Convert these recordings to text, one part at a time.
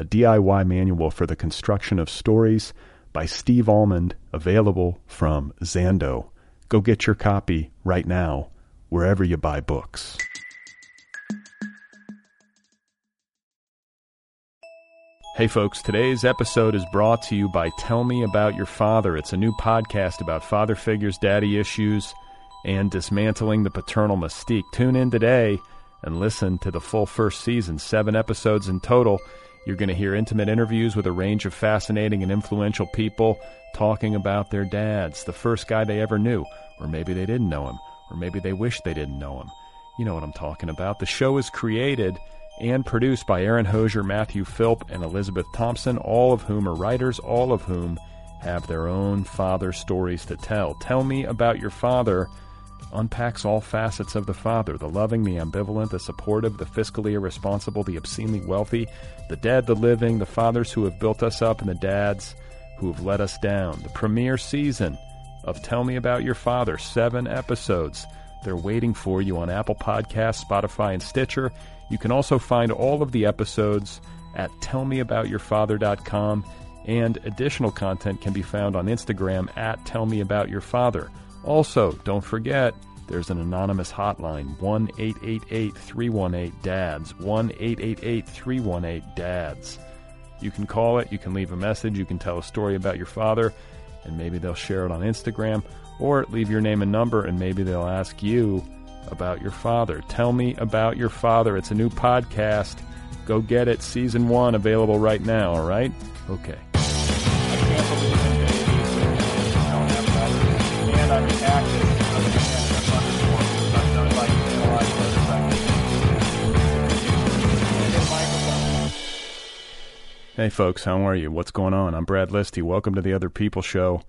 a DIY manual for the construction of stories by Steve Almond, available from Zando. Go get your copy right now, wherever you buy books. Hey folks, today's episode is brought to you by Tell Me About Your Father. It's a new podcast about father figures, daddy issues, and dismantling the paternal mystique. Tune in today and listen to the full first season, seven episodes in total. You're going to hear intimate interviews with a range of fascinating and influential people talking about their dads, the first guy they ever knew, or maybe they didn't know him, or maybe they wish they didn't know him. You know what I'm talking about. The show is created and produced by Erin Hosier, Matthew Philp, and Elizabeth Thompson, all of whom are writers, all of whom have their own father stories to tell. Tell me about your father unpacks all facets of the father the loving, the ambivalent, the supportive, the fiscally irresponsible, the obscenely wealthy, the dead, the living, the fathers who have built us up, and the dads who have let us down. The premiere season of Tell Me About Your Father, seven episodes. They're waiting for you on Apple Podcasts, Spotify, and Stitcher. You can also find all of the episodes at tellmeaboutyourfather.com, and additional content can be found on Instagram at tellmeaboutyourfather. Also, don't forget, there's an anonymous hotline 1 888 318 DADS. 1 888 318 DADS. You can call it, you can leave a message, you can tell a story about your father, and maybe they'll share it on Instagram, or leave your name and number, and maybe they'll ask you about your father. Tell me about your father. It's a new podcast. Go get it. Season one available right now, all right? Okay. Hey folks, how are you? What's going on? I'm Brad Listi. Welcome to the Other People Show.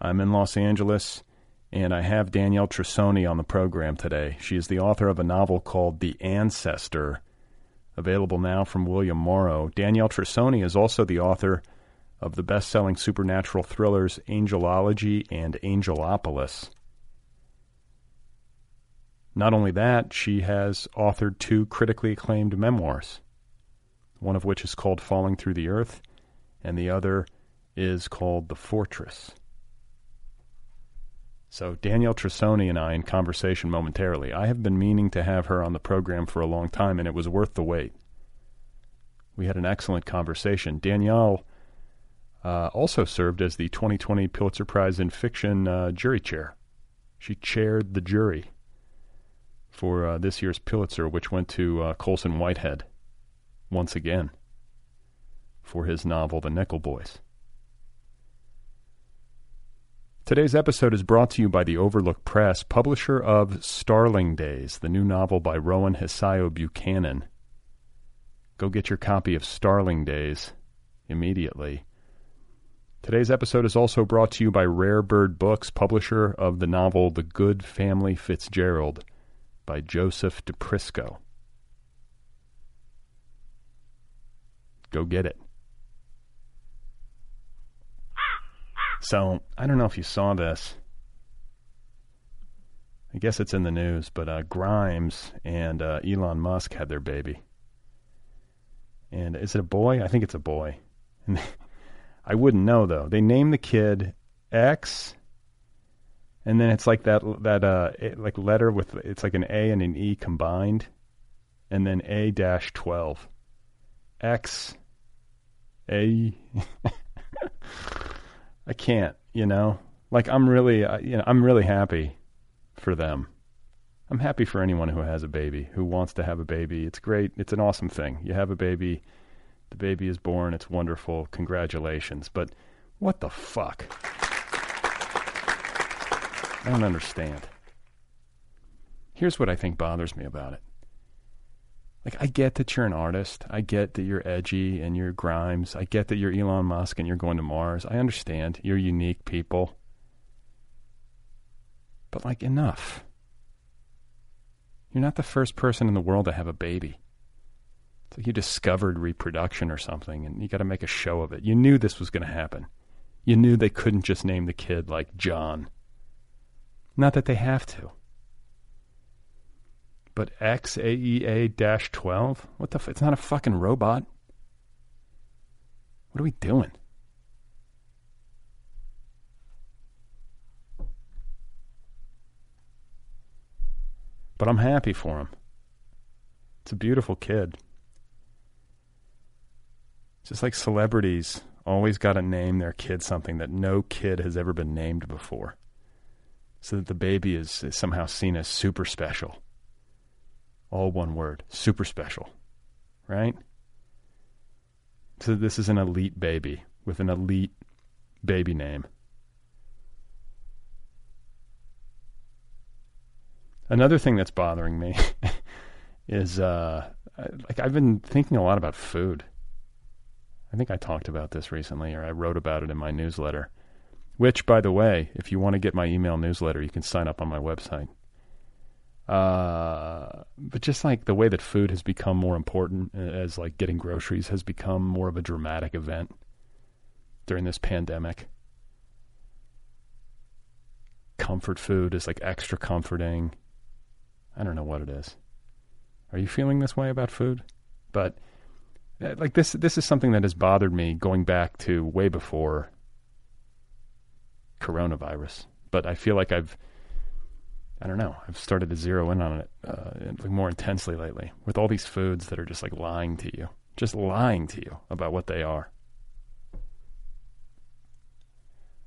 I'm in Los Angeles, and I have Danielle Trussoni on the program today. She is the author of a novel called The Ancestor, available now from William Morrow. Danielle Trussoni is also the author of the best-selling supernatural thrillers Angelology and Angelopolis. Not only that, she has authored two critically acclaimed memoirs one of which is called Falling Through the Earth, and the other is called The Fortress. So, Danielle Trussoni and I in conversation momentarily. I have been meaning to have her on the program for a long time, and it was worth the wait. We had an excellent conversation. Danielle uh, also served as the 2020 Pulitzer Prize in Fiction uh, jury chair. She chaired the jury for uh, this year's Pulitzer, which went to uh, Colson Whitehead once again for his novel The Nickel Boys. Today's episode is brought to you by the Overlook Press, publisher of Starling Days, the new novel by Rowan Hisayo Buchanan. Go get your copy of Starling Days immediately. Today's episode is also brought to you by Rare Bird Books, publisher of the novel The Good Family Fitzgerald by Joseph Di Prisco. Go get it. So, I don't know if you saw this. I guess it's in the news, but uh, Grimes and uh, Elon Musk had their baby. And is it a boy? I think it's a boy. And I wouldn't know though. They named the kid X, and then it's like that that uh like letter with it's like an A and an E combined, and then A dash twelve. X a. I can't, you know? Like I'm really, you know, I'm really happy for them. I'm happy for anyone who has a baby, who wants to have a baby. It's great. It's an awesome thing. You have a baby, the baby is born, it's wonderful. Congratulations. But what the fuck? I don't understand. Here's what I think bothers me about it. Like, I get that you're an artist. I get that you're edgy and you're Grimes. I get that you're Elon Musk and you're going to Mars. I understand. You're unique people. But, like, enough. You're not the first person in the world to have a baby. It's like you discovered reproduction or something and you got to make a show of it. You knew this was going to happen. You knew they couldn't just name the kid like John. Not that they have to. But XAEA 12? What the f- It's not a fucking robot. What are we doing? But I'm happy for him. It's a beautiful kid. Just like celebrities always got to name their kid something that no kid has ever been named before. So that the baby is, is somehow seen as super special. All one word super special. Right? So this is an elite baby with an elite baby name. Another thing that's bothering me is uh, like I've been thinking a lot about food. I think I talked about this recently, or I wrote about it in my newsletter. Which, by the way, if you want to get my email newsletter, you can sign up on my website. Uh, but just like the way that food has become more important, uh, as like getting groceries has become more of a dramatic event during this pandemic. Comfort food is like extra comforting. I don't know what it is. Are you feeling this way about food? But uh, like this this is something that has bothered me going back to way before coronavirus. But I feel like I've I don't know. I've started to zero in on it uh, more intensely lately with all these foods that are just like lying to you, just lying to you about what they are.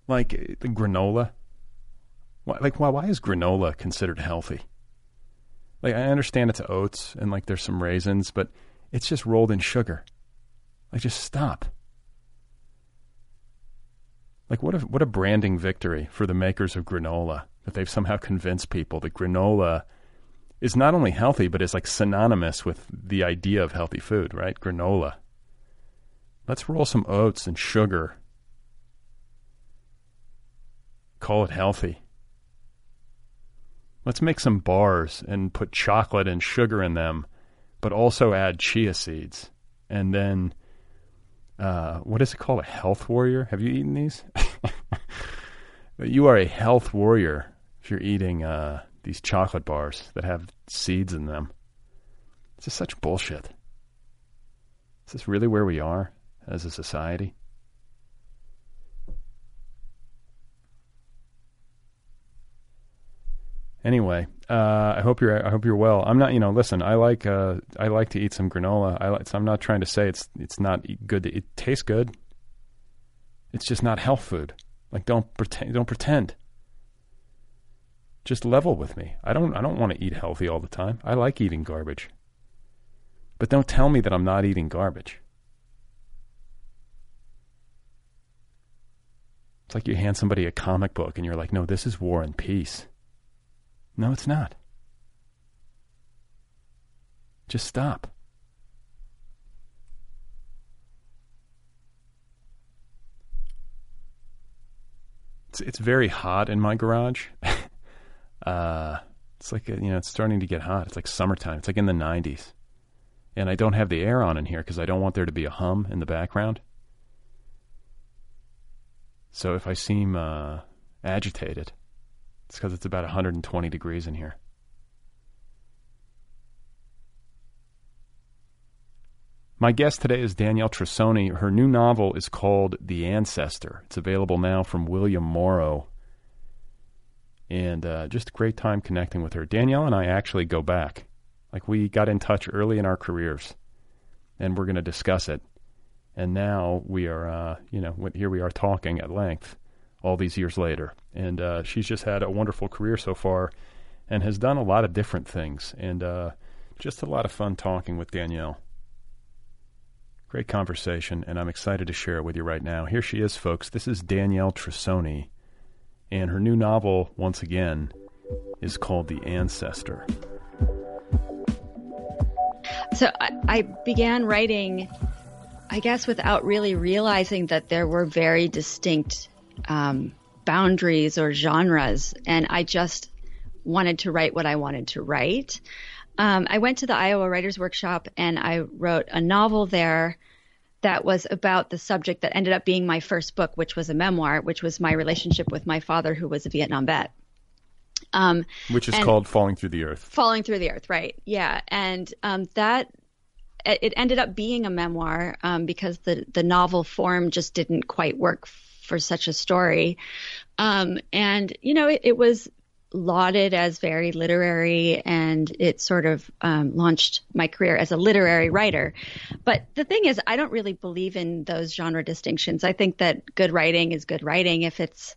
Like uh, the granola. Why, like why, why is granola considered healthy? Like I understand it's oats and like there's some raisins, but it's just rolled in sugar. Like just stop. Like what a what a branding victory for the makers of granola that they've somehow convinced people that granola is not only healthy but is like synonymous with the idea of healthy food, right? Granola. Let's roll some oats and sugar. Call it healthy. Let's make some bars and put chocolate and sugar in them, but also add chia seeds. And then, uh, what is it called? A health warrior? Have you eaten these? you are a health warrior if you're eating uh, these chocolate bars that have seeds in them. This is such bullshit. Is this really where we are as a society? Anyway, uh, I hope you're I hope you're well. I'm not, you know, listen. I like uh, I like to eat some granola. I like. So I'm not trying to say it's it's not good. To, it tastes good. It's just not health food. Like don't pretend. Don't pretend. Just level with me. I don't I don't want to eat healthy all the time. I like eating garbage. But don't tell me that I'm not eating garbage. It's like you hand somebody a comic book and you're like, "No, this is War and Peace." No, it's not. Just stop. It's it's very hot in my garage. uh, it's like you know, it's starting to get hot. It's like summertime. It's like in the 90s, and I don't have the air on in here because I don't want there to be a hum in the background. So if I seem uh, agitated, it's because it's about 120 degrees in here. My guest today is Danielle Trussoni. Her new novel is called The Ancestor. It's available now from William Morrow. And uh, just a great time connecting with her. Danielle and I actually go back. Like we got in touch early in our careers, and we're going to discuss it. And now we are, uh, you know, here we are talking at length all these years later. And uh, she's just had a wonderful career so far and has done a lot of different things. And uh, just a lot of fun talking with Danielle. Great conversation, and I'm excited to share it with you right now. Here she is, folks. This is Danielle Trussoni, and her new novel, once again, is called The Ancestor. So I, I began writing, I guess, without really realizing that there were very distinct um, boundaries or genres, and I just wanted to write what I wanted to write. Um, I went to the Iowa Writers Workshop and I wrote a novel there that was about the subject that ended up being my first book, which was a memoir, which was my relationship with my father, who was a Vietnam vet. Um, which is called Falling Through the Earth. Falling Through the Earth, right? Yeah, and um, that it ended up being a memoir um, because the the novel form just didn't quite work for such a story. Um, and you know, it, it, was lauded as very literary and it sort of um, launched my career as a literary writer. But the thing is, I don't really believe in those genre distinctions. I think that good writing is good writing if it's,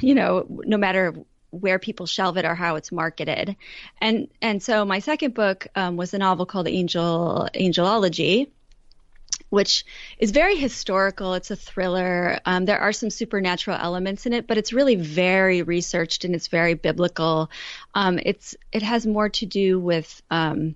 you know, no matter where people shelve it or how it's marketed. And and so my second book um, was a novel called Angel Angelology, which is very historical. It's a thriller. Um, there are some supernatural elements in it, but it's really very researched and it's very biblical. Um, it's it has more to do with um,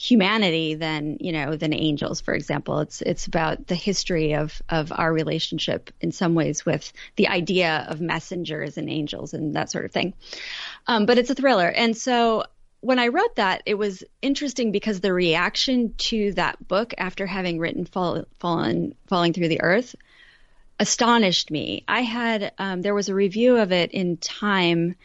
humanity than you know than angels, for example. It's it's about the history of of our relationship in some ways with the idea of messengers and angels and that sort of thing. Um, but it's a thriller, and so when I wrote that, it was interesting because the reaction to that book after having written Fall, Fallen, Falling Through the Earth astonished me. I had, um, there was a review of it in Time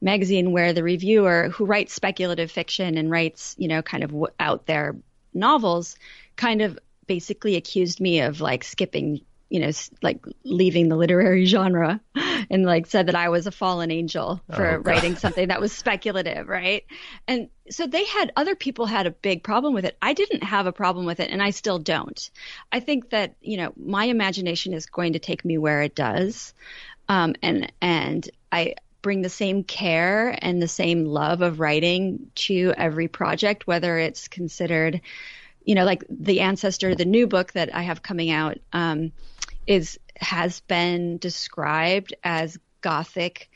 magazine where the reviewer, who writes speculative fiction and writes, you know, kind of out there novels, kind of basically accused me of like skipping you know, like leaving the literary genre and like said that I was a fallen angel for oh, writing something that was speculative, right? And so they had other people had a big problem with it. I didn't have a problem with it and I still don't. I think that, you know, my imagination is going to take me where it does. Um, and and I bring the same care and the same love of writing to every project whether it's considered you know, like the ancestor, the new book that I have coming out, um, is has been described as gothic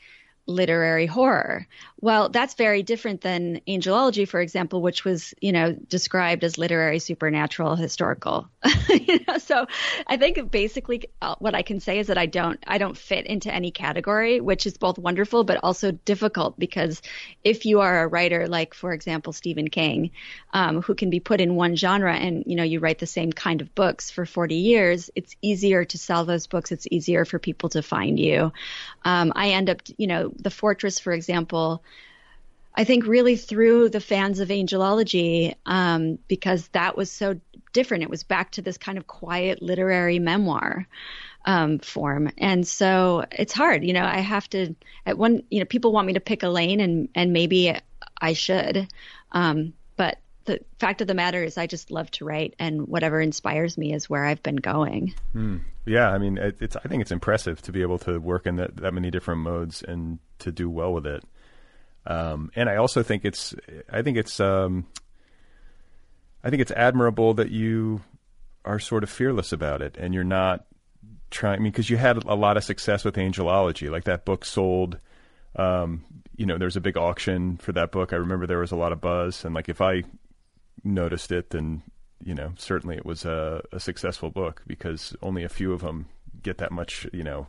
literary horror. Well, that's very different than angelology, for example, which was, you know, described as literary, supernatural, historical. you know, so I think basically uh, what I can say is that I don't, I don't fit into any category, which is both wonderful but also difficult because if you are a writer like, for example, Stephen King, um, who can be put in one genre and you know you write the same kind of books for 40 years, it's easier to sell those books. It's easier for people to find you. Um, I end up, you know, the Fortress, for example I think really threw the fans of angelology, um, because that was so different. It was back to this kind of quiet literary memoir um, form, and so it's hard. You know, I have to at one. You know, people want me to pick a lane, and and maybe I should, um, the fact of the matter is, I just love to write, and whatever inspires me is where I've been going. Mm. Yeah, I mean, it, it's. I think it's impressive to be able to work in that, that many different modes and to do well with it. Um, and I also think it's, I think it's, um, I think it's admirable that you are sort of fearless about it and you're not trying. I mean, because you had a lot of success with angelology, like that book sold. Um, you know, there's a big auction for that book. I remember there was a lot of buzz, and like if I noticed it, then you know, certainly it was a, a successful book because only a few of them get that much, you know,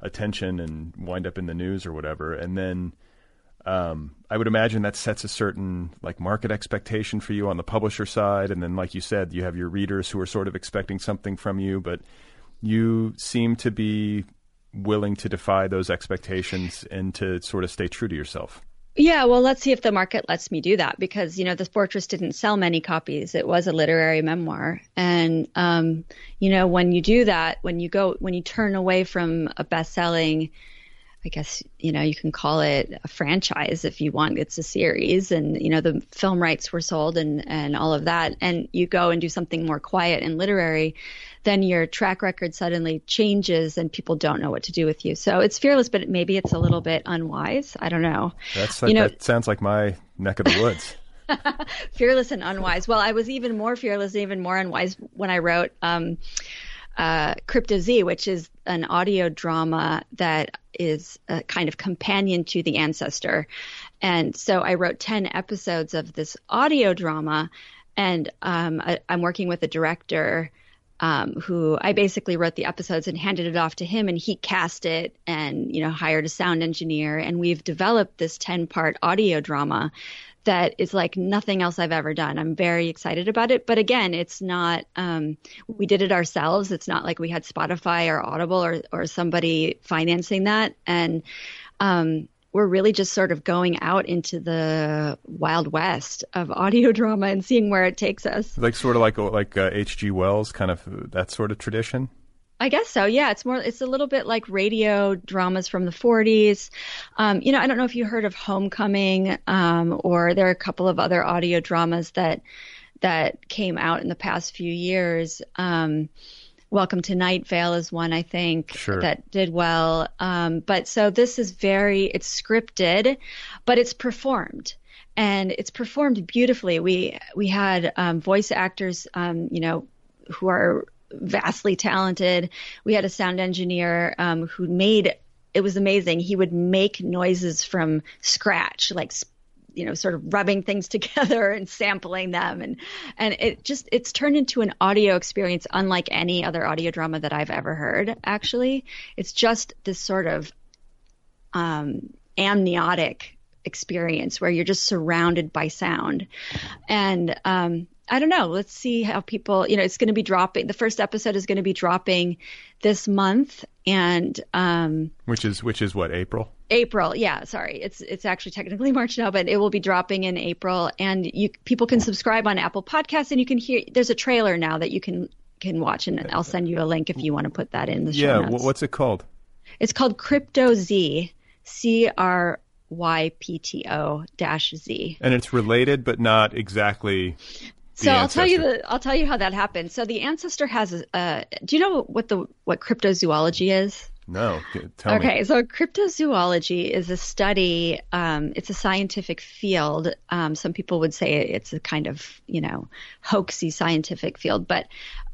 attention and wind up in the news or whatever. And then um, I would imagine that sets a certain like market expectation for you on the publisher side, and then, like you said, you have your readers who are sort of expecting something from you, but you seem to be willing to defy those expectations and to sort of stay true to yourself. Yeah, well, let's see if the market lets me do that because you know the Fortress didn't sell many copies. It was a literary memoir, and um, you know when you do that, when you go, when you turn away from a best-selling I guess, you know, you can call it a franchise if you want. It's a series and, you know, the film rights were sold and, and all of that. And you go and do something more quiet and literary. Then your track record suddenly changes and people don't know what to do with you. So it's fearless, but maybe it's a little bit unwise. I don't know. That's like, you know, that sounds like my neck of the woods. fearless and unwise. Well, I was even more fearless, even more unwise when I wrote um, uh, Crypto Z, which is an audio drama that is a kind of companion to The Ancestor. And so I wrote 10 episodes of this audio drama, and um, I, am working with a director. Um, who I basically wrote the episodes and handed it off to him, and he cast it and you know hired a sound engineer, and we've developed this ten part audio drama that is like nothing else I've ever done. I'm very excited about it. But again, it's not, um, we did it ourselves. It's not like we had Spotify or Audible or, or somebody financing that. And, um, we're really just sort of going out into the wild west of audio drama and seeing where it takes us. Like sort of like like H.G. Uh, Wells, kind of that sort of tradition. I guess so. Yeah, it's more. It's a little bit like radio dramas from the 40s. Um, you know, I don't know if you heard of Homecoming, um, or there are a couple of other audio dramas that that came out in the past few years. Um, Welcome to Night Vale is one I think sure. that did well. Um, but so this is very. It's scripted, but it's performed and it's performed beautifully. We we had um, voice actors, um, you know, who are vastly talented. We had a sound engineer um, who made it was amazing. He would make noises from scratch, like you know, sort of rubbing things together and sampling them, and and it just it's turned into an audio experience unlike any other audio drama that I've ever heard. Actually, it's just this sort of um, amniotic experience where you're just surrounded by sound, and um, I don't know. Let's see how people, you know, it's going to be dropping. The first episode is going to be dropping this month, and um, which is which is what April. April, yeah. Sorry, it's it's actually technically March now, but it will be dropping in April, and you people can subscribe on Apple Podcasts, and you can hear. There's a trailer now that you can can watch, and I'll send you a link if you want to put that in the show yeah, notes. what's it called? It's called Crypto Z, C R Y P T O dash Z. And it's related, but not exactly so I'll tell you the I'll tell you how that happened. So the ancestor has a. Uh, do you know what the what cryptozoology is? No, tell okay, me. Okay, so cryptozoology is a study. Um, it's a scientific field. Um, some people would say it's a kind of you know hoaxy scientific field, but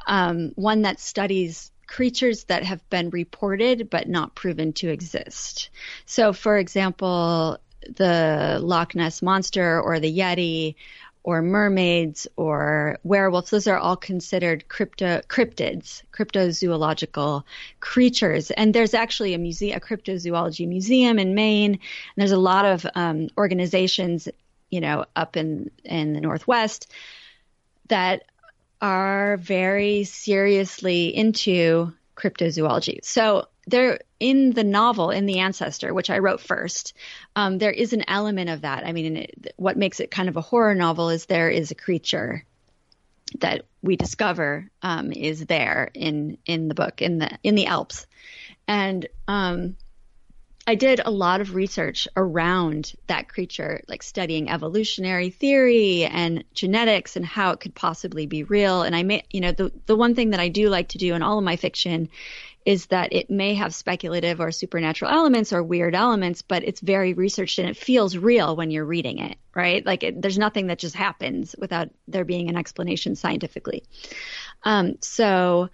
um, one that studies creatures that have been reported but not proven to exist. So, for example, the Loch Ness monster or the Yeti or mermaids or werewolves. Those are all considered crypto cryptids, cryptozoological creatures. And there's actually a museum, a cryptozoology museum in Maine. And there's a lot of um, organizations, you know, up in in the Northwest that are very seriously into cryptozoology. So there in the novel in the ancestor which i wrote first um, there is an element of that. I mean it, what makes it kind of a horror novel is there is a creature that we discover um, is there in in the book in the in the alps. And um, i did a lot of research around that creature like studying evolutionary theory and genetics and how it could possibly be real. And i made you know the the one thing that i do like to do in all of my fiction is that it may have speculative or supernatural elements or weird elements, but it's very researched and it feels real when you're reading it, right? Like it, there's nothing that just happens without there being an explanation scientifically. Um, so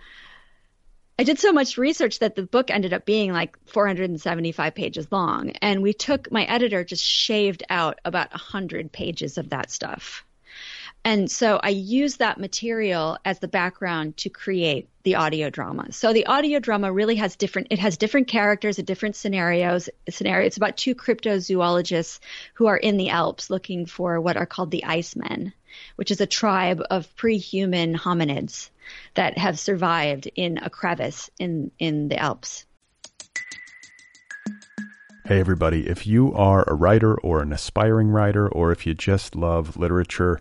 I did so much research that the book ended up being like 475 pages long. And we took, my editor just shaved out about 100 pages of that stuff. And so I use that material as the background to create the audio drama. So the audio drama really has different it has different characters and different scenarios. Scenario. It's about two cryptozoologists who are in the Alps looking for what are called the Icemen, which is a tribe of pre-human hominids that have survived in a crevice in in the Alps. Hey everybody, if you are a writer or an aspiring writer or if you just love literature,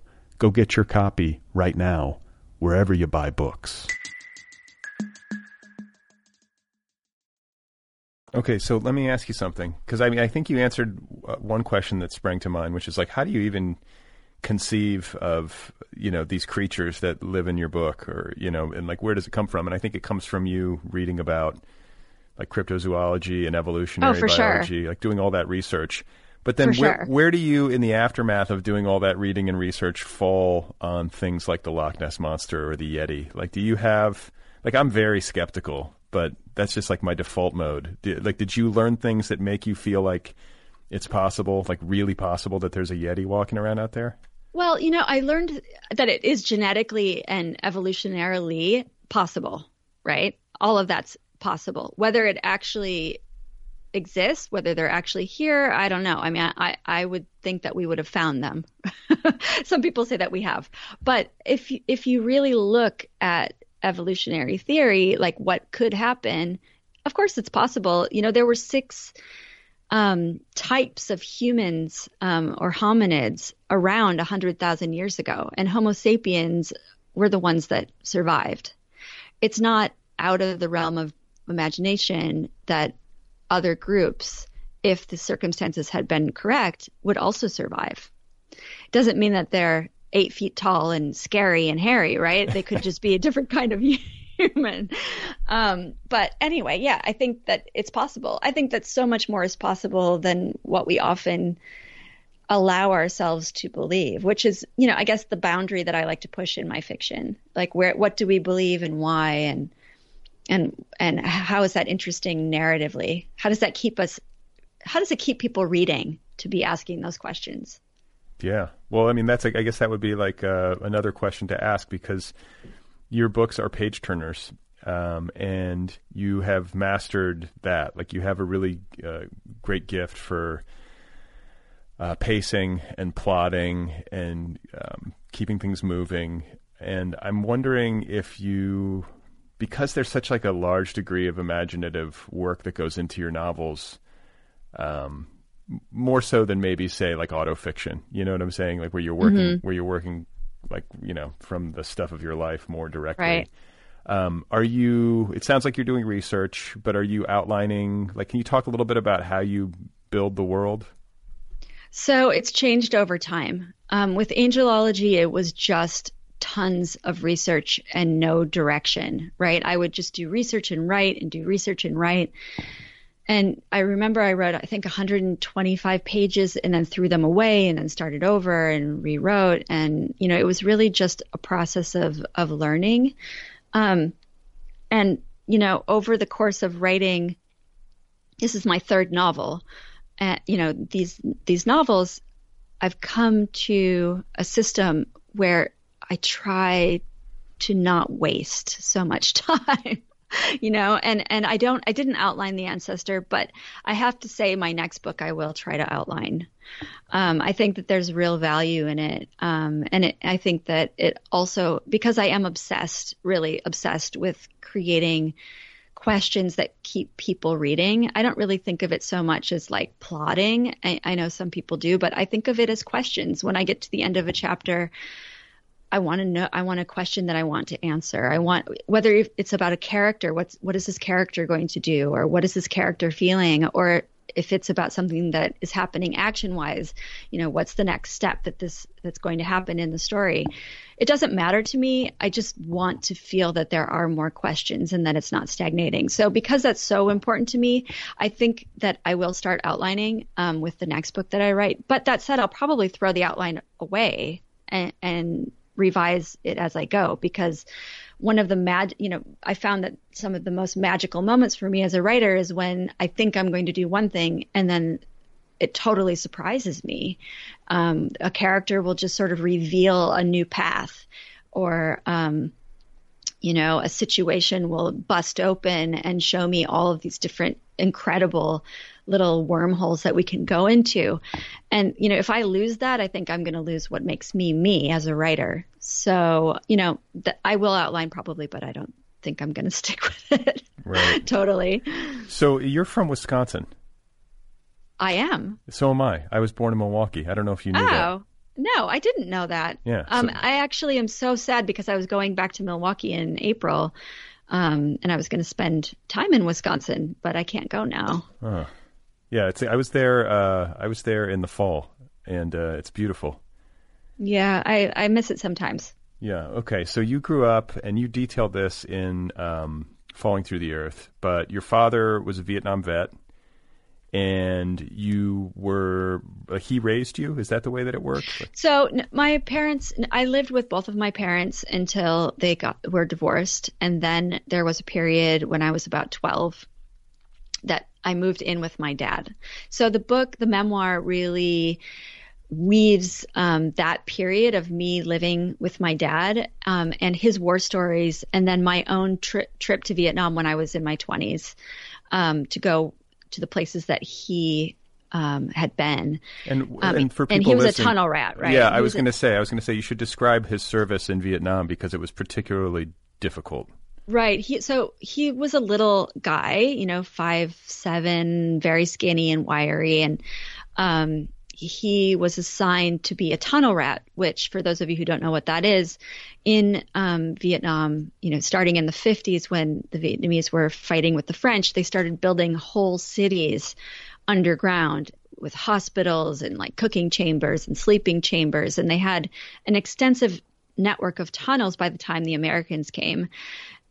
Go get your copy right now, wherever you buy books. Okay, so let me ask you something because I mean I think you answered uh, one question that sprang to mind, which is like, how do you even conceive of you know these creatures that live in your book, or you know, and like where does it come from? And I think it comes from you reading about like cryptozoology and evolutionary oh, biology, sure. like doing all that research. But then, for where, sure. where do you, in the aftermath of doing all that reading and research, fall on things like the Loch Ness monster or the Yeti? Like, do you have like I'm very skeptical but that's just like my default mode. Did, like, did you learn things that make you feel like it's possible, like really possible, that there's a Yeti walking around out there? Well, you know, I learned that it is genetically and evolutionarily possible, right? All of that's possible. Whether it actually exists, whether they're actually here, I don't know. I mean, I, I would think that we would have found them. Some people say that we have. But if if you really look at evolutionary theory, like what could happen, of course it's possible. You know, there were six um, types of humans um, or hominids around 100,000 years ago, and Homo sapiens were the ones that survived. It's not out of the realm of imagination that other groups, if the circumstances had been correct, would also survive. It doesn't mean that they're eight feet tall and scary and hairy, right? They could just be a different kind of human. Um, but anyway, yeah, I think that it's possible. I think that so much more is possible than what we often allow ourselves to believe, which is, you know, I guess the boundary that I like to push in my fiction. Like where what do we believe and why and and and how is that interesting narratively? How does that keep us how does it keep people reading to be asking those questions? Yeah. Well, I mean, that's, I guess that would be like uh, another question to ask because your books are page turners. Um, and you have mastered that. Like you have a really uh, great gift for uh, pacing and plotting and um, keeping things moving. And I'm wondering if you, because there's such like a large degree of imaginative work that goes into your novels, um, more so than maybe say like autofiction. You know what I'm saying? Like where you're working, mm-hmm. where you're working, like you know, from the stuff of your life more directly. Right. Um, are you? It sounds like you're doing research, but are you outlining? Like, can you talk a little bit about how you build the world? So it's changed over time. Um, with angelology, it was just tons of research and no direction, right? I would just do research and write and do research and write. And I remember I wrote, I think, 125 pages and then threw them away and then started over and rewrote. And, you know, it was really just a process of, of learning. Um, and, you know, over the course of writing, this is my third novel. And, you know, these, these novels, I've come to a system where I try to not waste so much time. you know and and i don't i didn't outline the ancestor but i have to say my next book i will try to outline. Um, i think that there's real value in it. Um, and it, i think that it also because i am obsessed really obsessed with creating questions that keep people reading i don't really think of it so much as like plotting. I, I know some people do but i think of it as questions. When i get to the end of a chapter I want to know. I want a question that I want to answer. I want whether it's about a character. What's what is this character going to do, or what is this character feeling, or if it's about something that is happening action wise, you know, what's the next step that this that's going to happen in the story? It doesn't matter to me. I just want to feel that there are more questions and that it's not stagnating. So because that's so important to me, I think that I will start outlining um, with the next book that I write. But that said, I'll probably throw the outline away and, and revise it as I go because one of the mad, you know, I found that some of the most magical moments for me as a writer is when I think I'm going to do one thing and then it totally surprises me. Um, a character will just sort of reveal a new path, or um, you know, a situation will bust open and show me all of these different incredible little wormholes that we can go into. And, you know, if I lose that, I think I'm going to lose what makes me me as a writer. So, you know, th- I will outline probably, but I don't think I'm going to stick with it. Right. totally. So you're from Wisconsin. I am. So am I. I was born in Milwaukee. I don't know if you knew oh. that. No, I didn't know that. Yeah. Um, I actually am so sad because I was going back to Milwaukee in April, um, and I was going to spend time in Wisconsin, but I can't go now. Yeah, it's. I was there. Uh, I was there in the fall, and uh, it's beautiful. Yeah, I I miss it sometimes. Yeah. Okay. So you grew up, and you detailed this in um, Falling Through the Earth. But your father was a Vietnam vet and you were uh, he raised you is that the way that it worked so my parents i lived with both of my parents until they got were divorced and then there was a period when i was about 12 that i moved in with my dad so the book the memoir really weaves um, that period of me living with my dad um, and his war stories and then my own tri- trip to vietnam when i was in my 20s um, to go to the places that he um, had been. And, um, and for people and he was a tunnel rat, right? Yeah, I was, was going to say, I was going to say you should describe his service in Vietnam because it was particularly difficult. Right. He so he was a little guy, you know, five seven, very skinny and wiry, and um, he was assigned to be a tunnel rat, which, for those of you who don't know what that is, in um, Vietnam, you know, starting in the 50s when the Vietnamese were fighting with the French, they started building whole cities underground with hospitals and like cooking chambers and sleeping chambers. And they had an extensive network of tunnels by the time the Americans came.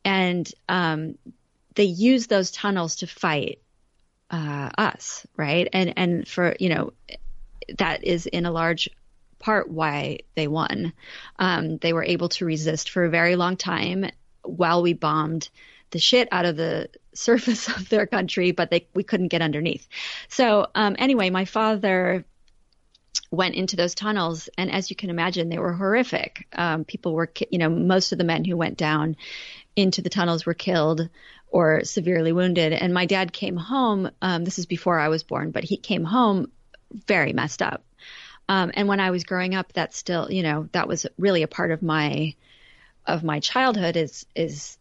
And um, they used those tunnels to fight uh, us, right? And and for you know, that is in a large part why they won. Um, they were able to resist for a very long time while we bombed the shit out of the surface of their country, but they we couldn't get underneath. So um, anyway, my father went into those tunnels, and as you can imagine, they were horrific. Um, people were, you know, most of the men who went down into the tunnels were killed or severely wounded. And my dad came home. Um, this is before I was born, but he came home very messed up. Um, and when I was growing up, that still, you know, that was really a part of my of my childhood is is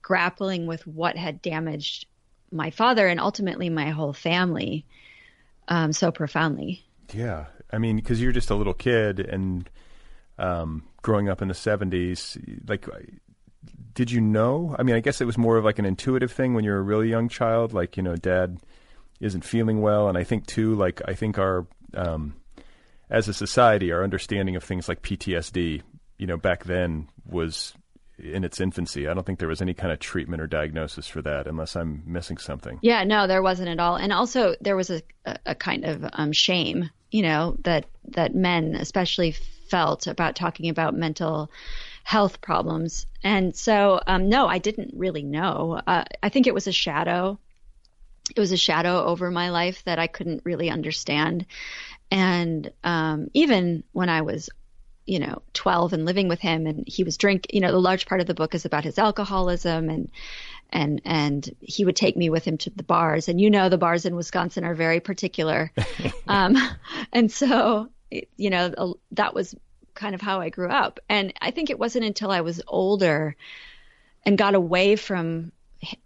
grappling with what had damaged my father and ultimately my whole family um, so profoundly. Yeah, I mean, because you're just a little kid and um, growing up in the '70s, like. Did you know? I mean, I guess it was more of like an intuitive thing when you're a really young child. Like, you know, dad isn't feeling well, and I think too, like I think our um, as a society, our understanding of things like PTSD, you know, back then was in its infancy. I don't think there was any kind of treatment or diagnosis for that, unless I'm missing something. Yeah, no, there wasn't at all. And also, there was a, a kind of um, shame, you know, that that men especially felt about talking about mental health problems. And so, um, no, I didn't really know. Uh, I think it was a shadow. It was a shadow over my life that I couldn't really understand. And um, even when I was, you know, 12 and living with him, and he was drink, you know, the large part of the book is about his alcoholism and and and he would take me with him to the bars and you know the bars in Wisconsin are very particular um, and so you know that was kind of how I grew up and I think it wasn't until I was older and got away from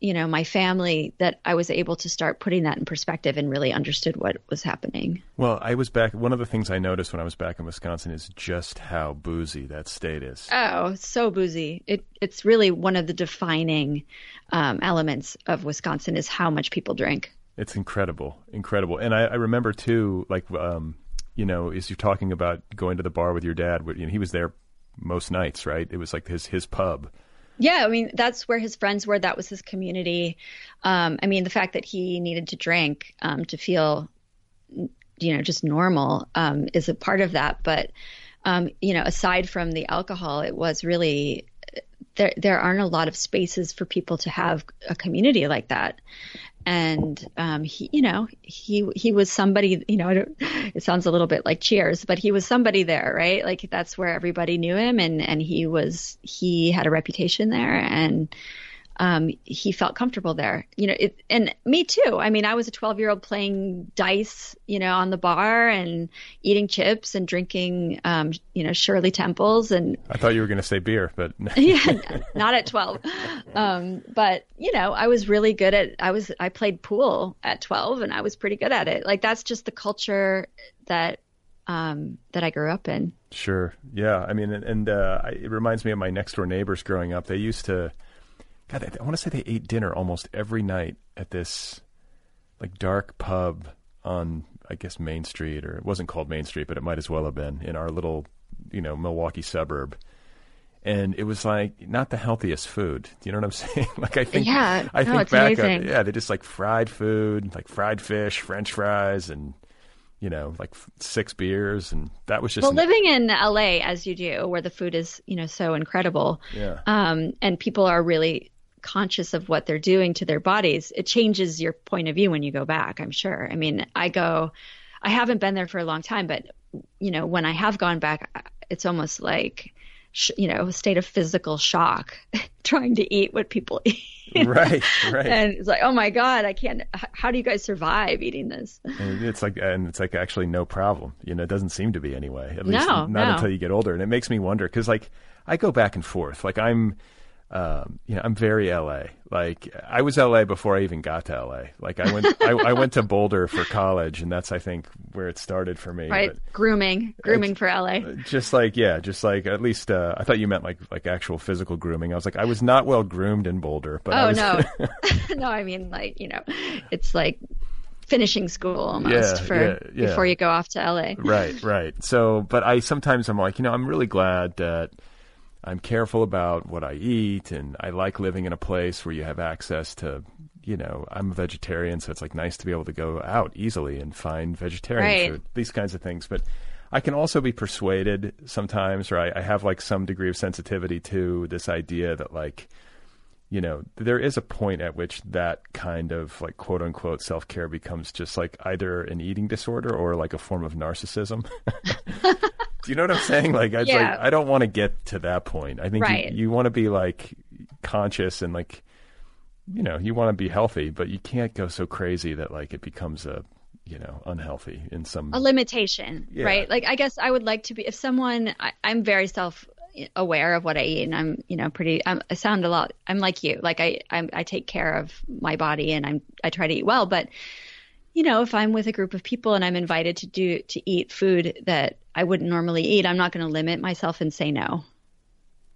you know, my family that I was able to start putting that in perspective and really understood what was happening. Well, I was back. One of the things I noticed when I was back in Wisconsin is just how boozy that state is. Oh, so boozy. It, it's really one of the defining um, elements of Wisconsin is how much people drink. It's incredible, incredible. And I, I remember too, like, um, you know, as you're talking about going to the bar with your dad, you know, he was there most nights, right? It was like his his pub yeah, I mean that's where his friends were. That was his community. Um, I mean the fact that he needed to drink um, to feel, you know, just normal um, is a part of that. But um, you know, aside from the alcohol, it was really there there aren't a lot of spaces for people to have a community like that and um, he, you know, he he was somebody. You know, it sounds a little bit like Cheers, but he was somebody there, right? Like that's where everybody knew him, and and he was he had a reputation there, and um, he felt comfortable there. You know, it, and me too. I mean, I was a 12 year old playing dice, you know, on the bar and eating chips and drinking, um, you know, Shirley Temples. And I thought you were going to say beer, but yeah, not at 12. Um, but you know, I was really good at. I was I played pool at 12, and I was pretty good at it. Like that's just the culture that um, that I grew up in. Sure. Yeah. I mean, and, and uh, it reminds me of my next door neighbors growing up. They used to God, I, I want to say they ate dinner almost every night at this like dark pub on I guess Main Street, or it wasn't called Main Street, but it might as well have been in our little, you know, Milwaukee suburb. And it was like not the healthiest food. Do you know what I'm saying? like I think, yeah, I no, think back, on, yeah, they just like fried food, like fried fish, French fries, and you know, like six beers, and that was just well. living in LA as you do, where the food is, you know, so incredible, yeah, um, and people are really conscious of what they're doing to their bodies, it changes your point of view when you go back, I'm sure. I mean, I go, I haven't been there for a long time, but, you know, when I have gone back, it's almost like, you know, a state of physical shock trying to eat what people eat. right, right. And it's like, oh my God, I can't, how do you guys survive eating this? And it's like, and it's like actually no problem. You know, it doesn't seem to be anyway, at least no, not no. until you get older. And it makes me wonder, cause like I go back and forth. Like I'm, um, you know, I'm very LA. Like I was LA before I even got to LA. Like I went, I, I, went to Boulder for college, and that's I think where it started for me. Right, but grooming, grooming for LA. Just like yeah, just like at least uh, I thought you meant like like actual physical grooming. I was like I was not well groomed in Boulder, but oh was... no, no, I mean like you know, it's like finishing school almost yeah, for yeah, yeah. before you go off to LA. Right, right. So, but I sometimes I'm like you know I'm really glad that I'm careful about what I eat, and I like living in a place where you have access to, you know, I'm a vegetarian, so it's like nice to be able to go out easily and find vegetarian right. food, these kinds of things. But I can also be persuaded sometimes, or I, I have like some degree of sensitivity to this idea that like, you know, there is a point at which that kind of like quote unquote self care becomes just like either an eating disorder or like a form of narcissism. Do you know what I'm saying? Like, I, Yeah. like, I don't want to get to that point. I think Right. you, you want to be like conscious and like, you know, you want to be healthy, but you can't go so crazy that like it becomes a, you know, unhealthy in some. a limitation, Yeah. right? Like I guess I would like to be if someone I, I'm very self aware of what I eat and I'm you know pretty I'm, I sound a lot I'm like you like I I'm, I take care of my body and I'm I try to eat well but you know if I'm with a group of people and I'm invited to do to eat food that I wouldn't normally eat I'm not going to limit myself and say no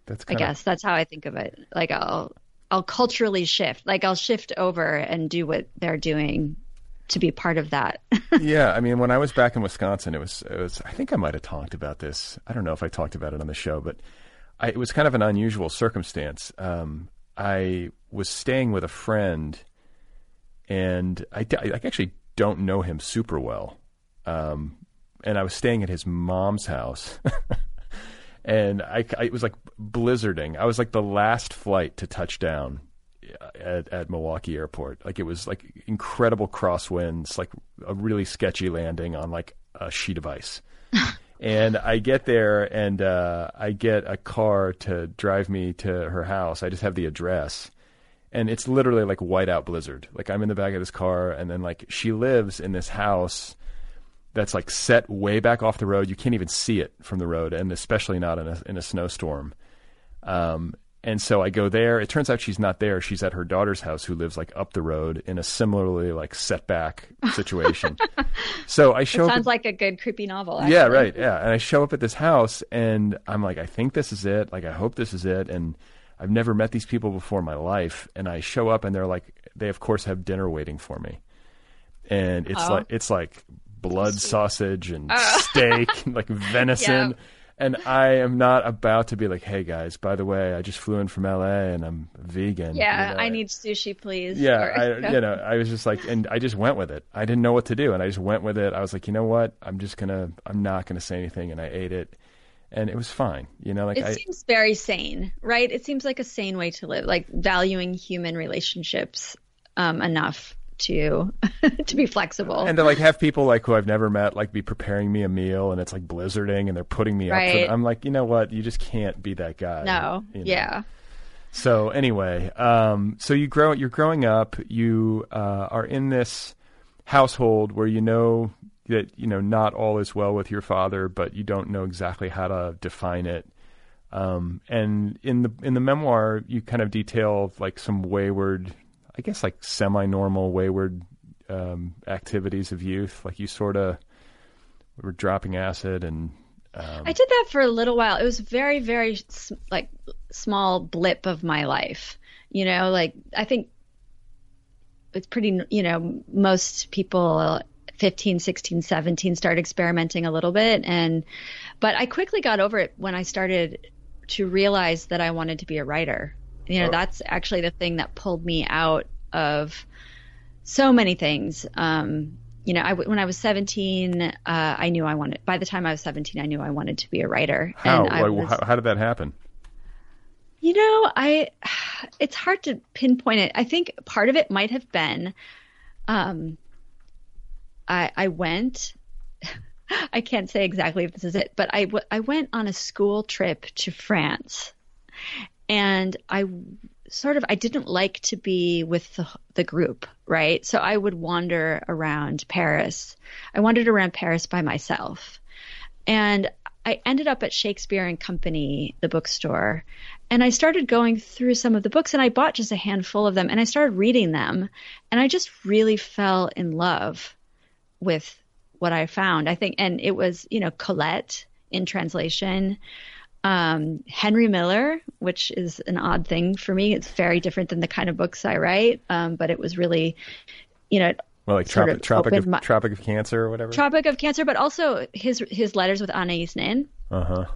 that's I of, guess that's how I think of it like I'll I'll culturally shift like I'll shift over and do what they're doing to be part of that yeah, I mean, when I was back in Wisconsin, it was, it was. I think I might have talked about this. I don't know if I talked about it on the show, but I, it was kind of an unusual circumstance. Um, I was staying with a friend, and I, I actually don't know him super well. Um, and I was staying at his mom's house. and I, I, it was like blizzarding. I was like the last flight to touch down at, at Milwaukee Airport. Like it was like incredible crosswinds, like a really sketchy landing on like a sheet of ice. and I get there and uh, I get a car to drive me to her house. I just have the address. And it's literally like whiteout blizzard. Like I'm in the back of this car and then like she lives in this house that's like set way back off the road. You can't even see it from the road, and especially not in a in a snowstorm. Um, and so I go there. It turns out she's not there. She's at her daughter's house, who lives like up the road in a similarly like setback situation. so I show up. sounds like a good creepy novel actually. Yeah, right. Yeah, and I show up at this house, and I'm like, I think this is it. Like, I hope this is it. And I've never met these people before in my life. And I show up, and they're like, they of course have dinner waiting for me, and it's Oh. like it's like blood sausage and oh. steak, and like venison. Yeah. And I am not about to be like, hey guys, by the way, I just flew in from LA and I'm vegan. Yeah, you know? I need sushi, please. Yeah, Or- I, you know, I was just like, and I just went with it. I didn't know what to do, and I just went with it. I was like, you know what? I'm just gonna, I'm not gonna say anything, and I ate it. And it was fine. You know, like it I, seems very sane, right? It seems like a sane way to live, like valuing human relationships um, enough to to be flexible and to like have people like who I've never met like be preparing me a meal and it's like blizzarding and they're putting me right. up. For, I'm like, you know what? You just can't be that guy. No. you know? Yeah. So anyway, um, so you grow, you're growing up. You uh, are in this household where you know that you know not all is well with your father, but you don't know exactly how to define it. Um, and in the in the memoir, you kind of detail like some wayward, I guess like semi-normal wayward um, activities of youth. Like you sort of were dropping acid and um, I did that for a little while. It was very, very like small blip of my life. You know, like I think it's pretty, you know, most people 15, 16, 17 start experimenting a little bit. And, but I quickly got over it when I started to realize that I wanted to be a writer. You know, oh. that's actually the thing that pulled me out of so many things. Um, you know, I, when I was 17, uh, I knew I wanted, by the time I was 17, I knew I wanted to be a writer. How? Like, was, how, how, did that happen? You know, I, it's hard to pinpoint it. I think part of it might have been, um, I, I went, I can't say exactly if this is it, but I, I went on a school trip to France and I sort of I didn't like to be with the, the group, right? So I would wander around Paris. I wandered around Paris by myself. And I ended up at Shakespeare and Company, the bookstore, and I started going through some of the books and I bought just a handful of them and I started reading them and I just really fell in love with what I found. I think and it was, you know, Colette in translation um, Henry Miller, which is an odd thing for me. It's very different than the kind of books I write, um, but it was really, you know, well, like Tropic, of Tropic of my, Tropic of Cancer or whatever. Tropic of Cancer, but also his his letters with Anais Nin, uh-huh.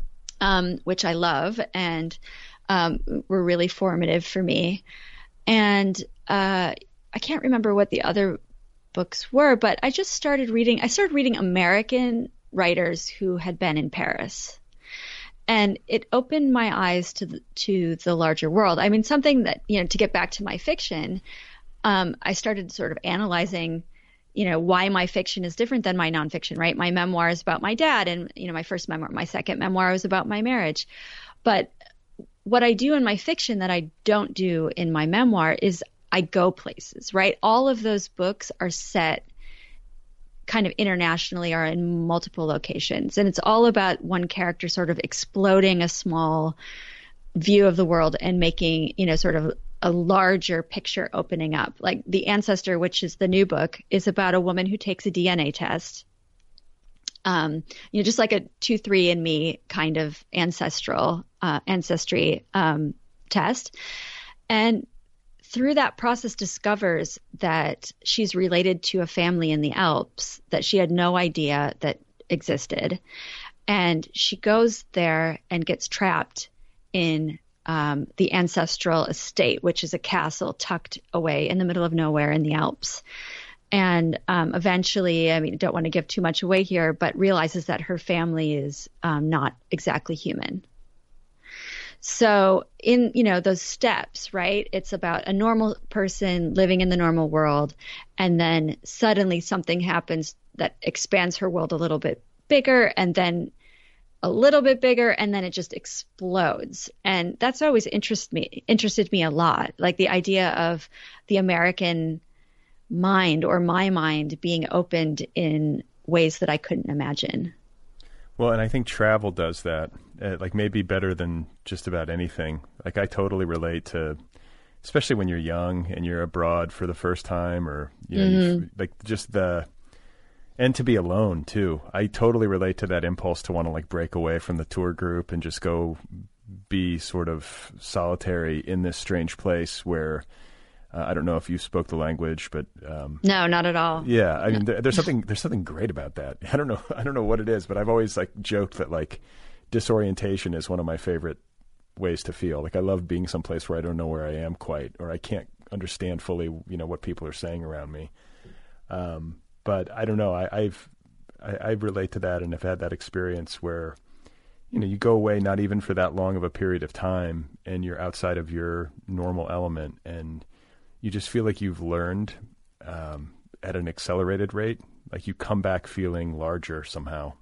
um, which I love and um, were really formative for me. And uh, I can't remember what the other books were, but I just started reading. I started reading American writers who had been in Paris and it opened my eyes to the, to the larger world. I mean, something that you know, to get back to my fiction, um, I started sort of analyzing, you know, why my fiction is different than my nonfiction. Right, my memoir is about my dad, and you know, my first memoir, my second memoir was about my marriage, but what I do in my fiction that I don't do in my memoir is I go places. Right, all of those books are set kind of internationally are in multiple locations. And it's all about one character sort of exploding a small view of the world and making, you know, sort of a larger picture opening up. Like The Ancestor, which is the new book, is about a woman who takes a DNA test. Um, you know, just like a two, three and me kind of ancestral, uh, ancestry, um, test. And through that process discovers that she's related to a family in the Alps that she had no idea that existed. And she goes there and gets trapped in um, the ancestral estate, which is a castle tucked away in the middle of nowhere in the Alps. And um, eventually, I mean, don't want to give too much away here, but realizes that her family is um, not exactly human. So in, you know, those steps, right? It's about a normal person living in the normal world. And then suddenly something happens that expands her world a little bit bigger and then a little bit bigger and then it just explodes. And that's always interest me, interested me a lot. Like the idea of the American mind or my mind being opened in ways that I couldn't imagine. Well, and I think travel does that, uh, like maybe better than just about anything. Like I totally relate to, especially when you're young and you're abroad for the first time, or you know, mm-hmm. like just the, and to be alone too. I totally relate to that impulse to want to like break away from the tour group and just go be sort of solitary in this strange place where uh, I don't know if you spoke the language, but um, no, not at all. Yeah, I mean, there, there's something there's something great about that. I don't know, I don't know what it is, but I've always like joked that like disorientation is one of my favorite ways to feel. Like I love being someplace where I don't know where I am quite, or I can't understand fully, you know, what people are saying around me. Um, but I don't know. I, I've I, I relate to that, and have had that experience where you know, you go away not even for that long of a period of time and you're outside of your normal element and you just feel like you've learned um, at an accelerated rate. Like you come back feeling larger somehow.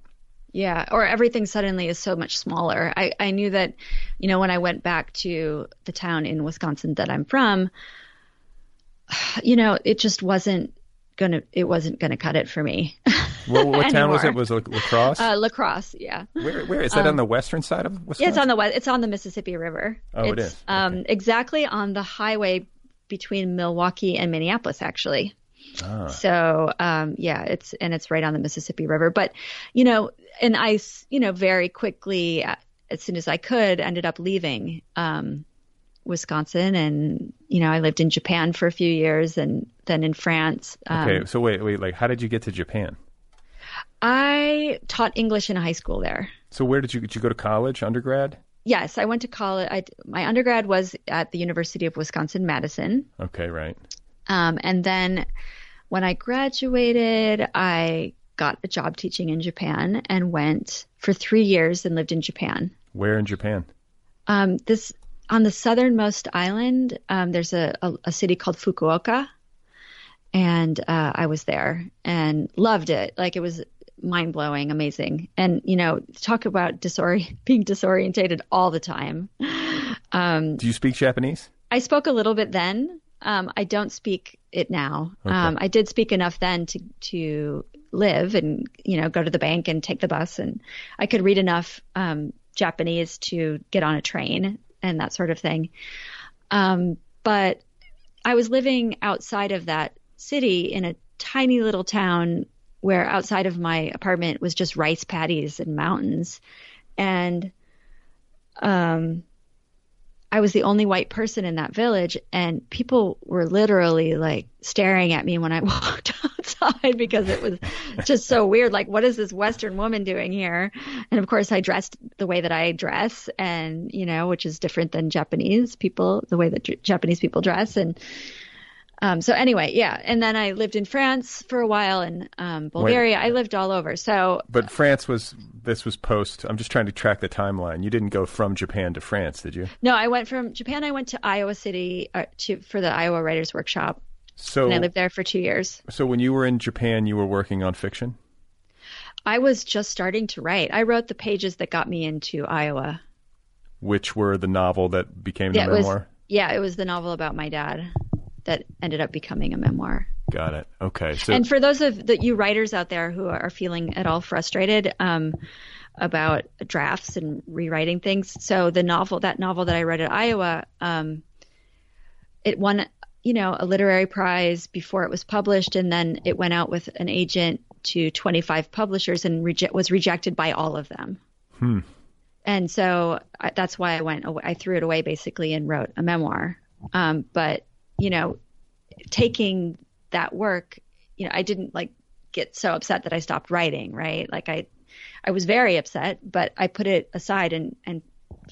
Yeah, or everything suddenly is so much smaller. I, I knew that, you know, when I went back to the town in Wisconsin that I'm from, you know, it just wasn't gonna it wasn't gonna cut it for me. What, what town was it? Was it La Crosse? Uh, La Crosse, yeah. Where, where is that um, on the western side of Wisconsin? Yeah, it's on the west. It's on the Mississippi River. Oh, it's, it is. Um, exactly on the highway between Milwaukee and Minneapolis, actually. Ah. So um, yeah, it's and it's right on the Mississippi River. But you know, and I, you know, very quickly, uh, as soon as I could, ended up leaving um, Wisconsin, and you know, I lived in Japan for a few years, and then in France. Um, okay, so wait, wait, like, how did you get to Japan? I taught English in high school there. So where did you did you go to college, undergrad? Yes, I went to college. I, my undergrad was at the University of Wisconsin Madison. Okay, right. Um, and then when I graduated, I got a job teaching in Japan and went for three years and lived in Japan. Where in Japan? Um, this on the southernmost island. Um, there's a, a, a, city called Fukuoka, and uh, I was there and loved it. Like it was mind blowing, amazing. And you know, talk about disori- being disorientated all the time. Um, Do you speak Japanese? I spoke a little bit then. Um, I don't speak it now. Okay. Um, I did speak enough then to to live and you know go to the bank and take the bus, and I could read enough um, Japanese to get on a train and that sort of thing. Um, but I was living outside of that city in a tiny little town where outside of my apartment was just rice paddies and mountains, and um I was the only white person in that village, and people were literally like staring at me when I walked outside because it was just so weird. Like, what is this Western woman doing here? And of course, I dressed the way that I dress, and you know, which is different than Japanese people, the way that Japanese people dress. And um, so anyway, yeah. And then I lived in France for a while and um, Bulgaria. Wait. I lived all over. So, but France was this was post. I'm just trying to track the timeline. You didn't go from Japan to France, did you? No, I went from Japan. I went to Iowa City uh, to for the Iowa Writers Workshop. So and I lived there for two years. So when you were in Japan, you were working on fiction. I was just starting to write. I wrote the pages that got me into Iowa. Which were the novel that became the yeah, memoir. It was, yeah, it was the novel about my dad that ended up becoming a memoir. Got it. Okay. So, and for those of the, you writers out there who are feeling at all frustrated um, about drafts and rewriting things, so the novel, that novel that I read at Iowa, um, it won, you know, a literary prize before it was published, and then it went out with an agent to 25 publishers and reje- was rejected by all of them. Hmm. And so I, that's why I went. Away, I threw it away basically and wrote a memoir. Um, but you know, taking that work, you know, I didn't like get so upset that I stopped writing, right? Like I I was very upset, but I put it aside and and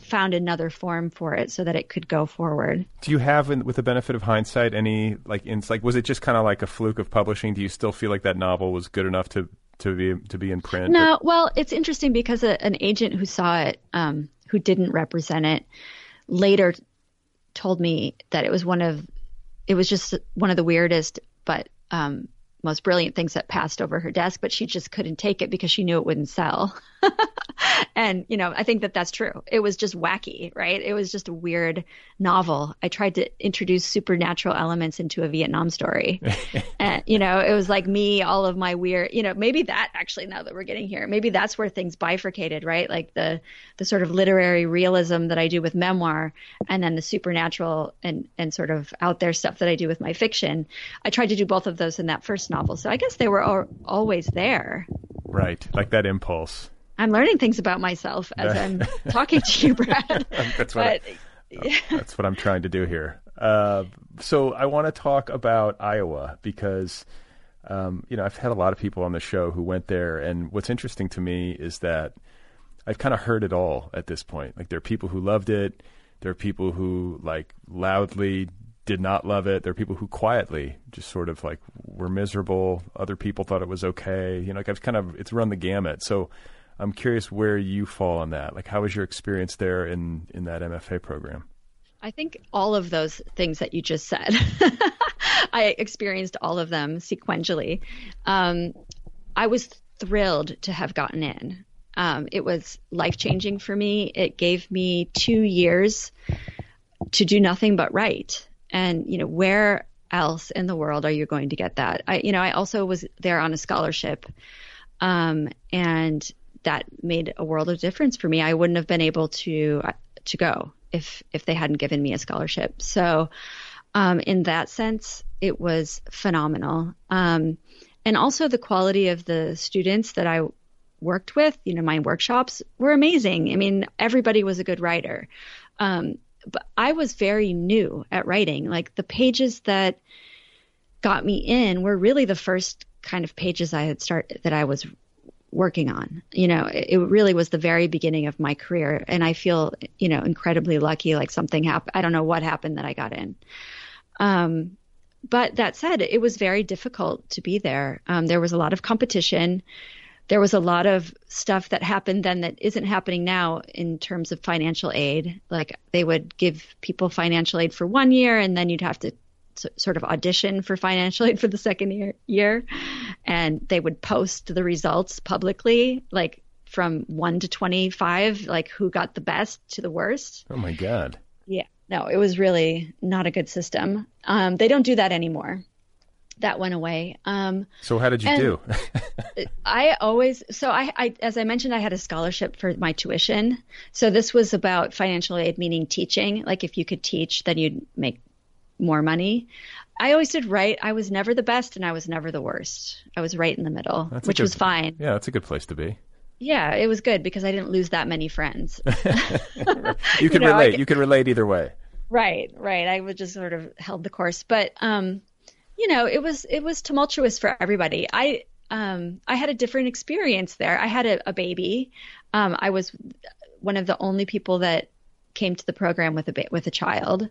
found another form for it so that it could go forward. Do you have with the benefit of hindsight any like ins like was it just kind of like a fluke of publishing? Do you still feel like that novel was good enough to to be to be in print? No, well, it's interesting because a, an agent who saw it um who didn't represent it later told me that it was one of it was just one of the weirdest but um, most brilliant things that passed over her desk, but she just couldn't take it because she knew it wouldn't sell. and, you know, I think that that's true. It was just wacky, right? It was just a weird novel. I tried to introduce supernatural elements into a Vietnam story. and, you know, it was like me, all of my weird, you know, maybe that actually, now that we're getting here, maybe that's where things bifurcated, right? Like the, the sort of literary realism that I do with memoir and then the supernatural and, and sort of out there stuff that I do with my fiction. I tried to do both of those in that first novel. So I guess they were al- always there. Right. Like that impulse. I'm learning things about myself as I'm talking to you, Brad. that's, what but, I, yeah. that's what I'm trying to do here. Uh, so I want to talk about Iowa because, um, you know, I've had a lot of people on the show who went there. And what's interesting to me is that I've kind of heard it all at this point. Like there are people who loved it. There are people who like loudly did not love it. There are people who quietly just sort of like were miserable. Other people thought it was okay. You know, like I've kind of it's run the gamut. So I'm curious where you fall on that. Like, how was your experience there in in that MFA program? I think all of those things that you just said, I experienced all of them sequentially. Um, I was thrilled to have gotten in. Um, it was life changing for me. It gave me two years to do nothing but write. And, you know, where else in the world are you going to get that? I, you know, I also was there on a scholarship. Um, and that made a world of difference for me. I wouldn't have been able to, to go if, if they hadn't given me a scholarship. So, um, in that sense, it was phenomenal. Um, and also the quality of the students that I worked with, you know, my workshops were amazing. I mean, everybody was a good writer. Um, but I was very new at writing. Like the pages that got me in were really the first kind of pages I had started that I was working on. You know, it, it, really was the very beginning of my career, and I feel you know incredibly lucky. Like something happened. I don't know what happened that I got in. Um, but that said, it was very difficult to be there. Um, there was a lot of competition there was a lot of stuff that happened then that isn't happening now in terms of financial aid. Like they would give people financial aid for one year and then you'd have to sort of audition for financial aid for the second year, year and they would post the results publicly like from 1 to 25 like who got the best to the worst oh my god yeah no it was really not a good system um, they don't do that anymore that went away. Um, so how did you do? I always so I, I as I mentioned I had a scholarship for my tuition. So this was about financial aid, meaning teaching. Like if you could teach, then you'd make more money. I always did right. I was never the best, and I was never the worst. I was right in the middle, that's which good, was fine. Yeah, that's a good place to be. Yeah, it was good because I didn't lose that many friends. you can you know, relate. you could relate either way. Right, right. I would just sort of held the course, but um, you know, it was it was tumultuous for everybody. I um, I had a different experience there. I had a, a baby. Um, I was one of the only people that came to the program with a with a child.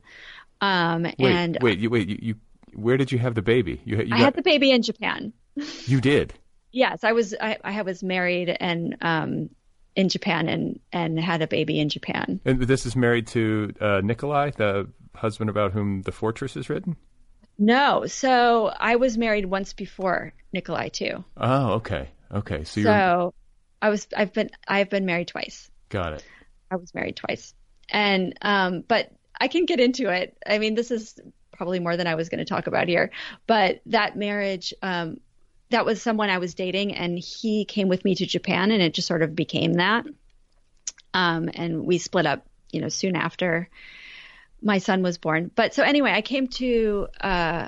Um, wait, and wait, you, wait, you, you, where did you have the baby? You, you got... I had the baby in Japan. You did. yes, I was. I, I was married and um, in Japan and and had a baby in Japan. And this is married to uh, Nikolai, the husband about whom the fortress is written. No, so I was married once before Nikolai too. Oh, okay, okay. So, so I was I've been I've been married twice. Got it. I was married twice, and um, but I can get into it. I mean, this is probably more than I was going to talk about here, but that marriage, um, that was someone I was dating, and he came with me to Japan, and it just sort of became that. Um, and we split up, you know, soon after my son was born. But so anyway, I came to uh,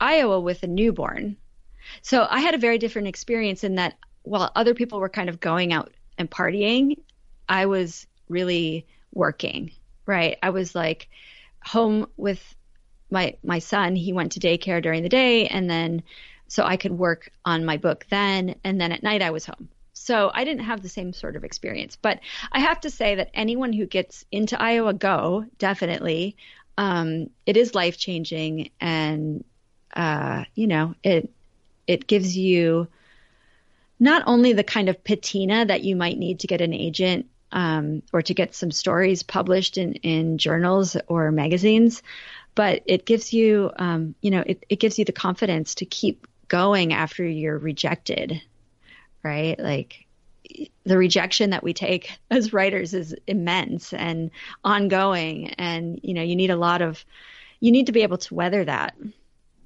Iowa with a newborn. So I had a very different experience in that while other people were kind of going out and partying, I was really working, right? I was like home with my my son. He went to daycare during the day and then so I could work on my book then and then at night I was home. So I didn't have the same sort of experience. But I have to say that anyone who gets into Iowa Go, definitely, um, it is life changing, and uh, you know it it gives you not only the kind of patina that you might need to get an agent um, or to get some stories published in, in journals or magazines, but it gives you, um, you know, it, it gives you the confidence to keep going after you're rejected right? Like the rejection that we take as writers is immense and ongoing. And you know you need a lot of you need to be able to weather that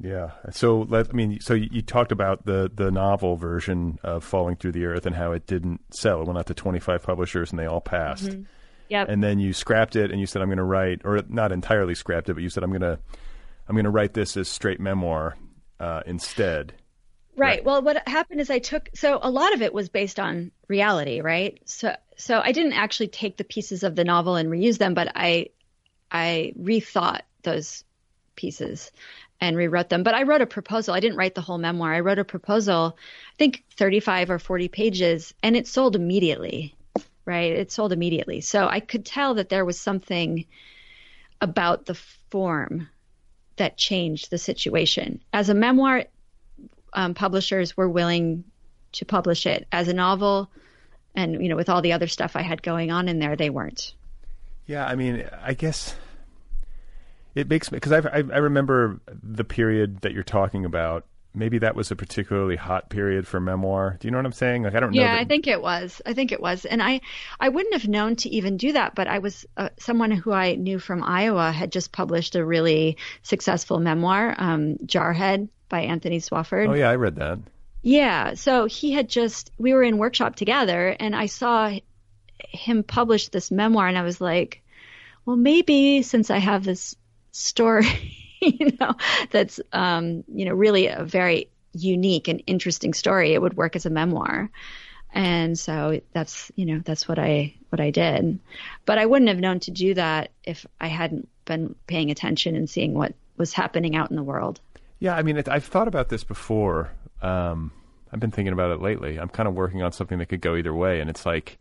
yeah so let i mean so you talked about the the novel version of falling through the earth and how it didn't sell it went out to 25 publishers and they all passed mm-hmm. yep. and then you scrapped it and you said i'm going to write or not entirely scrapped it but you said i'm going to i'm going to write this as straight memoir uh, instead Right. right. Well, what happened is I took so a lot of it was based on reality, right? So so I didn't actually take the pieces of the novel and reuse them, but I I rethought those pieces and rewrote them. But I wrote a proposal. I didn't write the whole memoir. I wrote a proposal, I think 35 or 40 pages, and it sold immediately. Right? It sold immediately. So I could tell that there was something about the form that changed the situation. As a memoir, um, publishers were willing to publish it as a novel. And, you know, with all the other stuff I had going on in there, they weren't. Yeah, I mean, I guess it makes me because I, I I remember the period that you're talking about. Maybe that was a particularly hot period for memoir. Do you know what I'm saying? Like I don't know. Yeah, that- I think it was. I think it was, and I I wouldn't have known to even do that, but I was uh, someone who I knew from Iowa had just published a really successful memoir, um, Jarhead by Anthony Swofford. Oh yeah, I read that. Yeah, so he had just we were in workshop together, and I saw him publish this memoir, and I was like, well, maybe since I have this story, you know, that's um, you know really a very unique and interesting story, it would work as a memoir. And so that's you know that's what I what I did, but I wouldn't have known to do that if I hadn't been paying attention and seeing what was happening out in the world. Yeah, I mean, it, I've thought about this before. Um, I've been thinking about it lately. I'm kind of working on something that could go either way, and it's like,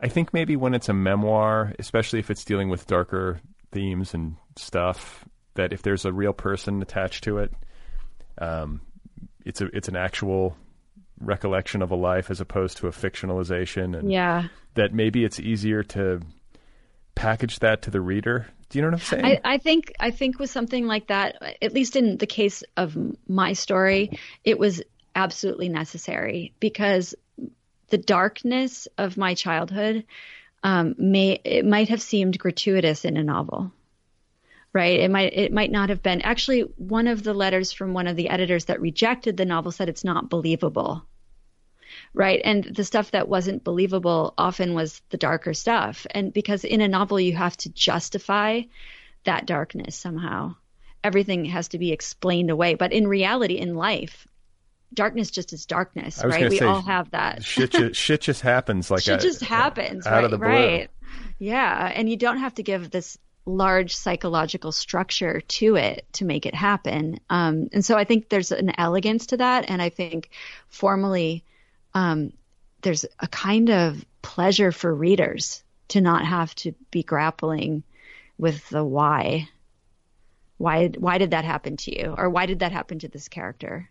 I think maybe when it's a memoir, especially if it's dealing with darker themes and stuff, that if there's a real person attached to it, um, it's a it's an actual recollection of a life as opposed to a fictionalization, and Yeah. that maybe it's easier to package that to the reader. Do you know what I'm saying? I, I think I think with something like that, at least in the case of my story, it was absolutely necessary because the darkness of my childhood um, may it might have seemed gratuitous in a novel, right? It might it might not have been. Actually, one of the letters from one of the editors that rejected the novel said it's not believable right? And the stuff that wasn't believable often was the darker stuff. And because in a novel, you have to justify that darkness somehow. Everything has to be explained away. But in reality, in life, darkness just is darkness, right? We say, all have that. shit, just, shit just happens like Shit a- just happens, out right? of the blue. Right. Yeah. And you don't have to give this large psychological structure to it to make it happen. Um, and so I think there's an elegance to that. And I think formally, um, there's a kind of pleasure for readers to not have to be grappling with the why. Why, why did that happen to you? Or why did that happen to this character?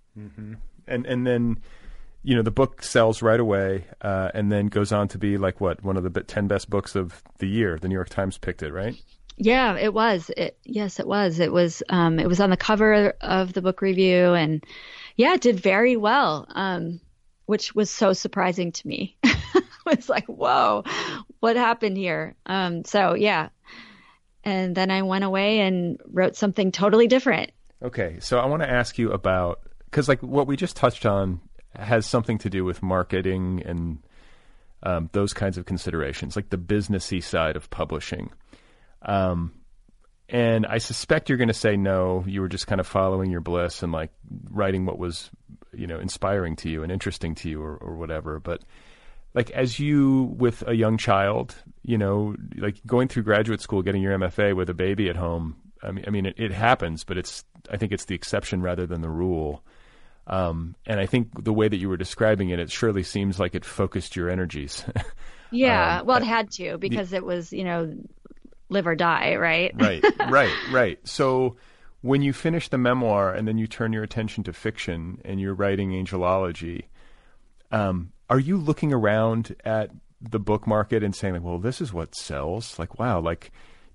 And and then you know the book sells right away uh, and then goes on to be like what one of the be- 10 best books of the year the new york times picked it right Yeah, it was. It, yes, it was. It was. Um, it was on the cover of the book review, and yeah, it did very well. Um, which was so surprising to me. it's like, whoa, what happened here? Um, so yeah, and then I went away and wrote something totally different. okay so i want to ask you about because like what we just touched on has something to do with marketing and um, those kinds of considerations like the businessy side of publishing. Um, and i suspect you're going to say no you were just kind of following your bliss and like writing what was you know inspiring to you and interesting to you or, or whatever. But like as you with a young child you know like going through graduate school getting your mfa with a baby at home i mean i mean it, it happens but it's i think it's the exception rather than the rule um, and i think the way that you were describing it it surely seems like it focused your energies. Yeah, Um, well, it had to because it was, you know, live or die, right? right right right. So when you finish the memoir and then you turn your attention to fiction and you're writing angelology um, are you looking around at the book market and saying like well this is what sells? Like wow like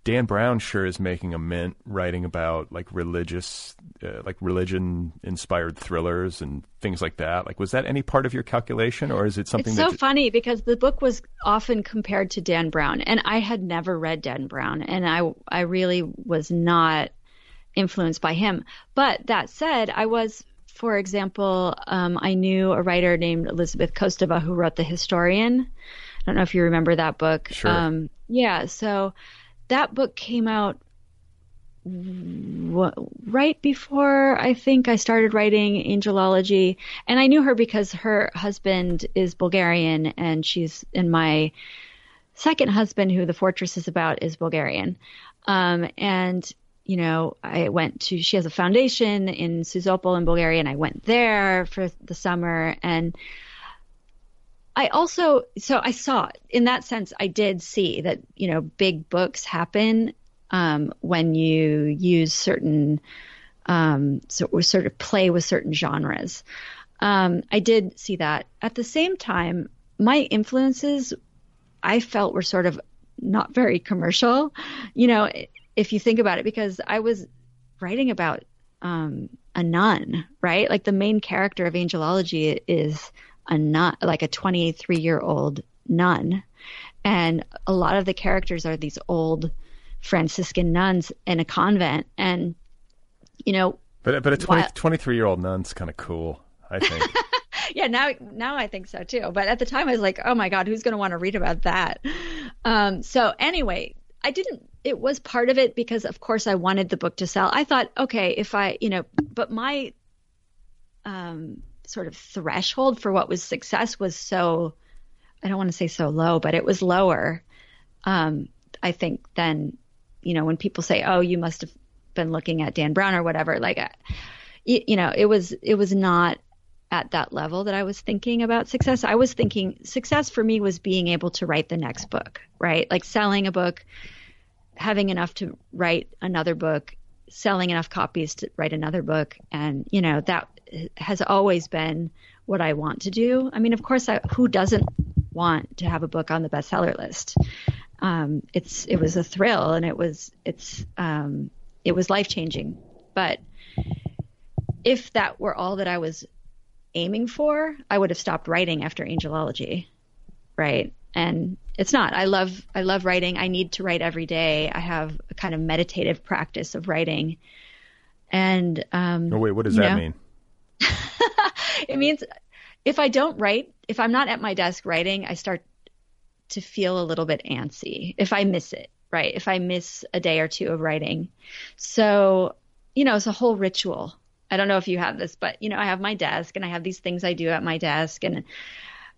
dan brown sure is making a mint writing about like religious uh, like religion inspired thrillers and things like that like was that any part of your calculation or is it something It's so funny because the book was often compared to Dan Brown, and I had never read Dan Brown, and I I really was not influenced by him. But that said, I was, for example, um, I knew a writer named Elizabeth Kostova who wrote The Historian. I don't know if you remember that book. Sure. Um, yeah, so that book came out right before I think I started writing angelology, and I knew her because her husband is Bulgarian, and she's in my second husband, who the fortress is about, is Bulgarian, um, and you know, I went to, she has a foundation in Sozopol in Bulgaria, and I went there for the summer. And I also, so I saw, in that sense, I did see that, you know, big books happen um, when you use certain, um, so, or sort of play with certain genres. Um, I did see that. At the same time, my influences I felt were sort of not very commercial. You know, if you think about it, because I was writing about um, a nun, right? Like the main character of Angelology is a nun, like a 23 year old nun. And a lot of the characters are these old Franciscan nuns in a convent. And, you know, but, but a 20, 23 year old nun's kind of cool, I think. yeah, now now I think so too. But at the time, I was like, oh my god, who's going to want to read about that? Um, so anyway, I didn't. It was part of it because, of course, I wanted the book to sell. I thought, okay, if I, you know, but my um, sort of threshold for what was success was so, I don't want to say so low, but it was lower. Um, I think than, you know, when people say, oh, you must have been looking at Dan Brown or whatever, like, you, you know, it was it was not at that level that I was thinking about success. I was thinking success for me was being able to write the next book, right? Like selling a book, having enough to write another book, selling enough copies to write another book. And, you know, that has always been what I want to do. I mean, of course, I, who doesn't want to have a book on the bestseller list? Um, it's, it was a thrill and it was, it's, um, it was life changing. But if that were all that I was aiming for, I would have stopped writing after angelology. Right. And it's not. I love I love writing. I need to write every day. I have a kind of meditative practice of writing. And um Oh wait, what does that know, mean? it means if I don't write, if I'm not at my desk writing, I start to feel a little bit antsy if I miss it, right? If I miss a day or two of writing. So, you know, it's a whole ritual I don't know if you have this, but you know, I have my desk and I have these things I do at my desk and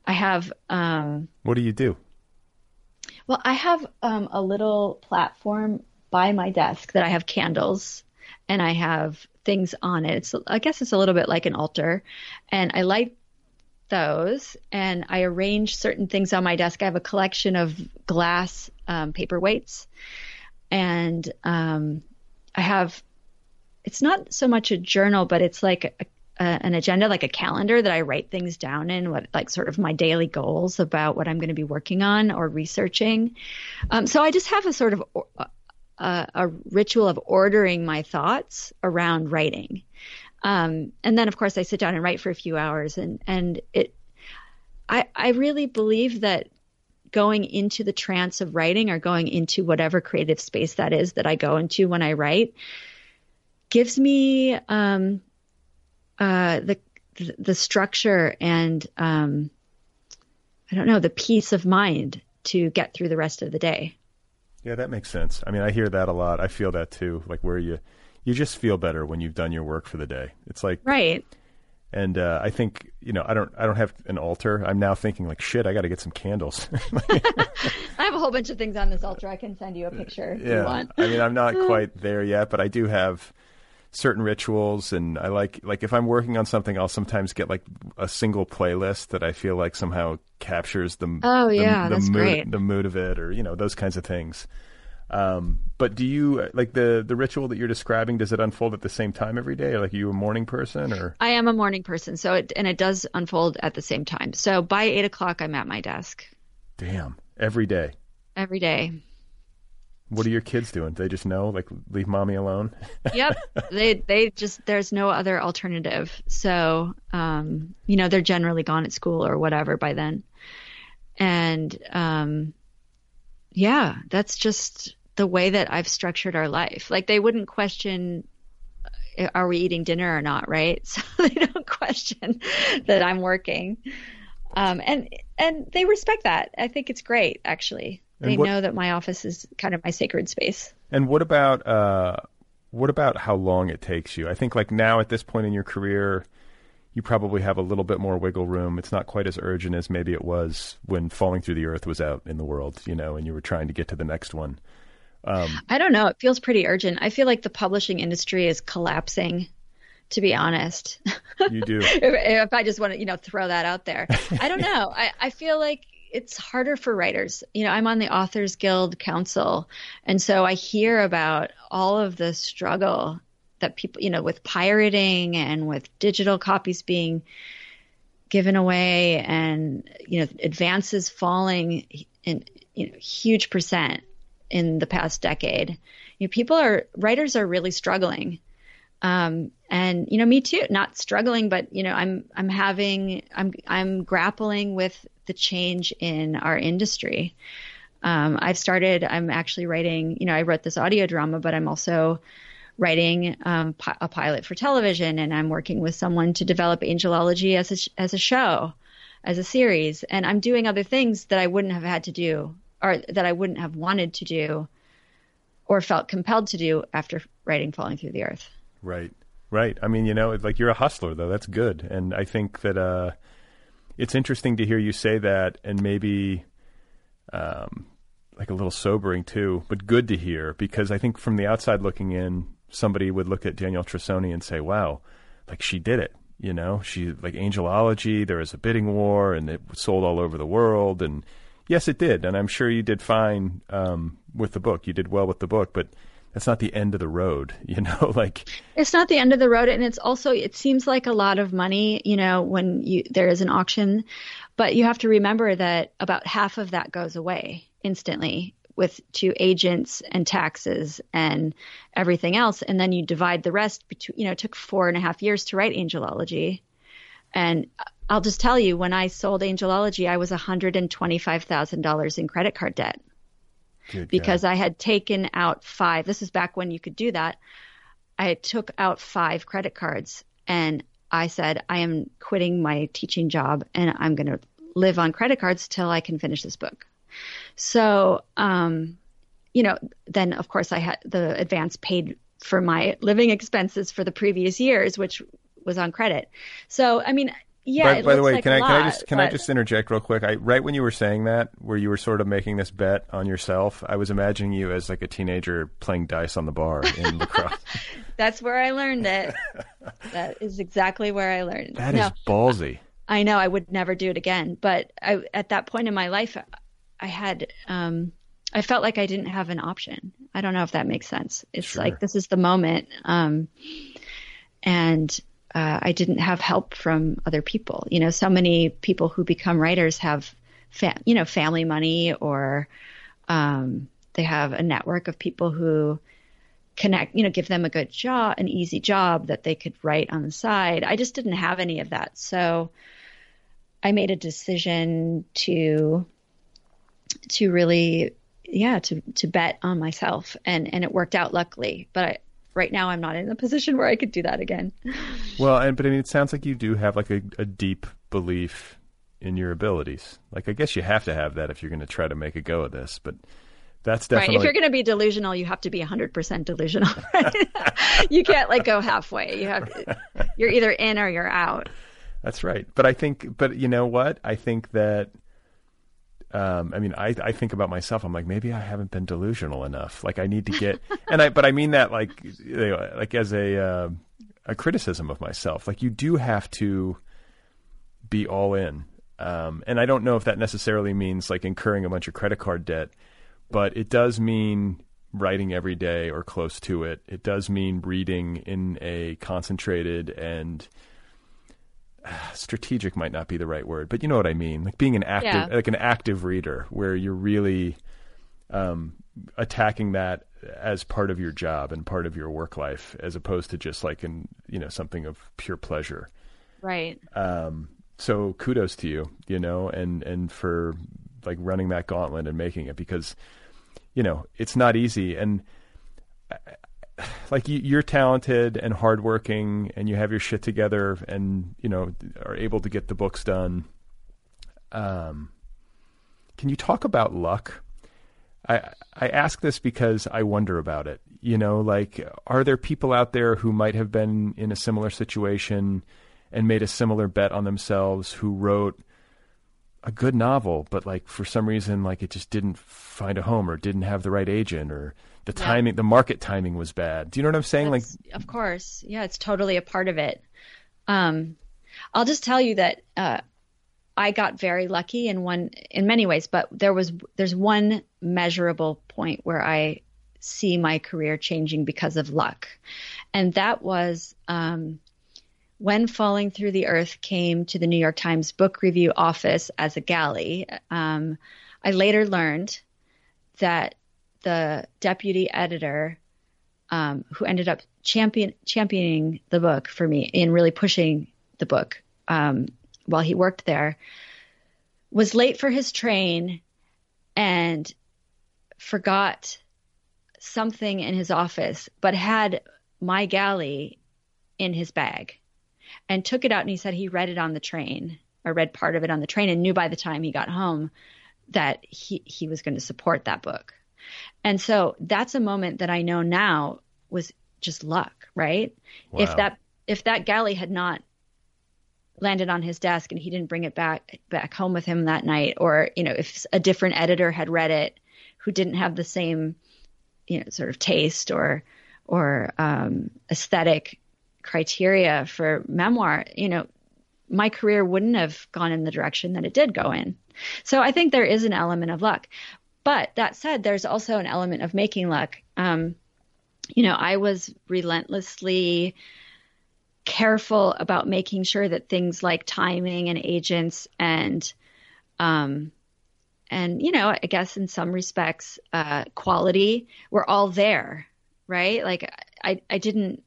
I have um What do you do? Well, I have um a little platform by my desk that I have candles and I have things on it. It's I guess it's a little bit like an altar and I light those and I arrange certain things on my desk. I have a collection of glass um, paperweights and um, I have it's not so much a journal, but it's like a, a, an agenda, like a calendar that I write things down in, what like sort of my daily goals about what I'm going to be working on or researching. Um, so I just have a sort of a, a ritual of ordering my thoughts around writing. Um, and then, of course, I sit down and write for a few hours, and and it. I I really believe that going into the trance of writing or going into whatever creative space that is that I go into when I write gives me um, uh, the the structure and um, I don't know the peace of mind to get through the rest of the day. Yeah, that makes sense. I mean, I hear that a lot. I feel that too. Like where you you just feel better when you've done your work for the day. It's like right. And uh, I think you know I don't I don't have an altar. I'm now thinking like shit. I got to get some candles. I have a whole bunch of things on this altar. I can send you a picture. If yeah, you want. I mean I'm not quite there yet, but I do have certain rituals and I like like if I'm working on something I'll sometimes get like a single playlist that I feel like somehow captures the oh yeah the, the that's mood great. the mood of it or you know those kinds of things. Um, but do you like the the ritual that you're describing? Does it unfold at the same time every day? Like, are you a morning person or? I am a morning person, so it and it does unfold at the same time. So by eight o'clock, I'm at my desk. Damn, every day. Every day. What are your kids doing? Do they just know, like, leave mommy alone? yep, they they just there's no other alternative. So, um, you know, they're generally gone at school or whatever by then, and um, yeah, that's just the way that I've structured our life. Like, they wouldn't question, uh, are we eating dinner or not, right? So they don't question that I'm working, um, and and they respect that. I think it's great, actually they what, know that my office is kind of my sacred space. And what about uh, what about how long it takes you? I think like now at this point in your career, you probably have a little bit more wiggle room. It's not quite as urgent as maybe it was when Falling Through the Earth was out in the world, you know, and you were trying to get to the next one. Um, I don't know. It feels pretty urgent. I feel like the publishing industry is collapsing. To be honest, you do. if, if I just want to, you know, throw that out there, I don't know. I, I feel like it's harder for writers. You know, I'm on the Authors Guild Council, and so I hear about all of the struggle that people, you know, with pirating and with digital copies being given away and you know advances falling in you know huge percent in the past decade. You know, people are writers are really struggling. Um, and you know, me too, not struggling, but you know, I'm I'm having I'm I'm grappling with the change in our industry. Um, I've started. I'm actually writing. You know, I wrote this audio drama, but I'm also writing um, a pilot for television, and I'm working with someone to develop Angelology as a, as a show, as a series, and I'm doing other things that I wouldn't have had to do, or that I wouldn't have wanted to do, or felt compelled to do after writing Falling Through the Earth. Right, right. I mean, you know, like you're a hustler, though. That's good, and I think that uh, it's interesting to hear you say that, and maybe. Um, like a little sobering too, but good to hear because I think from the outside looking in, somebody would look at Danielle Trussoni and say, "Wow, like she did it." You know, she like Angelology. There was a bidding war, and it sold all over the world. And yes, it did. And I'm sure you did fine um, with the book. You did well with the book, but that's not the end of the road. You know, like it's not the end of the road, and it's also it seems like a lot of money. You know, when you there is an auction, but you have to remember that about half of that goes away instantly with to agents and taxes and everything else, and then you divide the rest between. You know, it took four and a half years to write Angelology, and I'll just tell you, when I sold Angelology, I was one hundred and twenty-five thousand dollars in credit card debt Good because God. I had taken out five. This is back when you could do that. I took out five credit cards, and I said, I am quitting my teaching job, and I'm going to live on credit cards till I can finish this book. So, um, you know, then of course I had the advance paid for my living expenses for the previous years, which was on credit. So, I mean, yeah. By, by the way, like can I lot, can I just can but... I just interject real quick? I right when you were saying that, where you were sort of making this bet on yourself, I was imagining you as like a teenager playing dice on the bar in La Crosse. That's where I learned it. that is exactly where I learned. That is no, ballsy. I know I would never do it again, but I, at that point in my life, I had um, I felt like I didn't have an option. I don't know if that makes sense. It's Sure. like this is the moment, um, and uh, I didn't have help from other people. You know, so many people who become writers have, fa- you know, family money or um, they have a network of people who connect, you know, give them a good job, an easy job that they could write on the side. I just didn't have any of that, so I made a decision to to really yeah to to bet on myself and and it worked out luckily but I, right now i'm not in a position where i could do that again Well, and but I mean, it sounds like you do have like a, a deep belief in your abilities. Like, I guess you have to have that if you're going to try to make a go of this. But that's right definitely if you're going to be delusional you have to be 100% delusional right? you can't like go halfway you have you're either in or you're out That's right. But I think, but you know what? I think that, um, I mean, I, I think about myself. I'm like, maybe I haven't been delusional enough. Like I need to get, and I, but I mean that like, like as a, uh, a criticism of myself. Like you do have to be all in. Um, and I don't know if that necessarily means like incurring a bunch of credit card debt, but it does mean writing every day or close to it. It does mean reading in a concentrated and strategic might not be the right word, but you know what I mean. Like being an active, Yeah. like an active reader, where you're really um, attacking that as part of your job and part of your work life, as opposed to just like in you know something of pure pleasure. right Um, so kudos to you, you know, and and for like running that gauntlet and making it because you know it's not easy and like you, you're talented and hardworking and you have your shit together and you know are able to get the books done. Um, can you talk about luck? I I ask this because I wonder about it. You know, like are there people out there who might have been in a similar situation and made a similar bet on themselves who wrote a good novel, but like for some reason, like it just didn't find a home or didn't have the right agent or the Yeah. timing, the market timing was bad. Do you know what I'm saying? Like, of course yeah it's totally a part of it um i'll just tell you that uh i got very lucky in one in many ways but there was there's one measurable point where i see my career changing because of luck and that was um when Falling Through the Earth came to the New York Times book review office as a galley, um, I later learned that the deputy editor, um, who ended up champion, championing the book for me in really pushing the book um, while he worked there, was late for his train and forgot something in his office, but had my galley in his bag and took it out and he said he read it on the train or read part of it on the train and knew by the time he got home that he, he was going to support that book. And so that's a moment that I know now was just luck, right? Wow. If that if that galley had not landed on his desk and he didn't bring it back back home with him that night or you know if a different editor had read it who didn't have the same you know sort of taste or or um, aesthetic criteria for memoir you know my career wouldn't have gone in the direction that it did go in. So i think there is an element of luck. But that said there's also an element of making luck. Um, you know i was relentlessly careful about making sure that things like timing and agents and um, and you know i guess in some respects uh, quality were all there right? Like i i didn't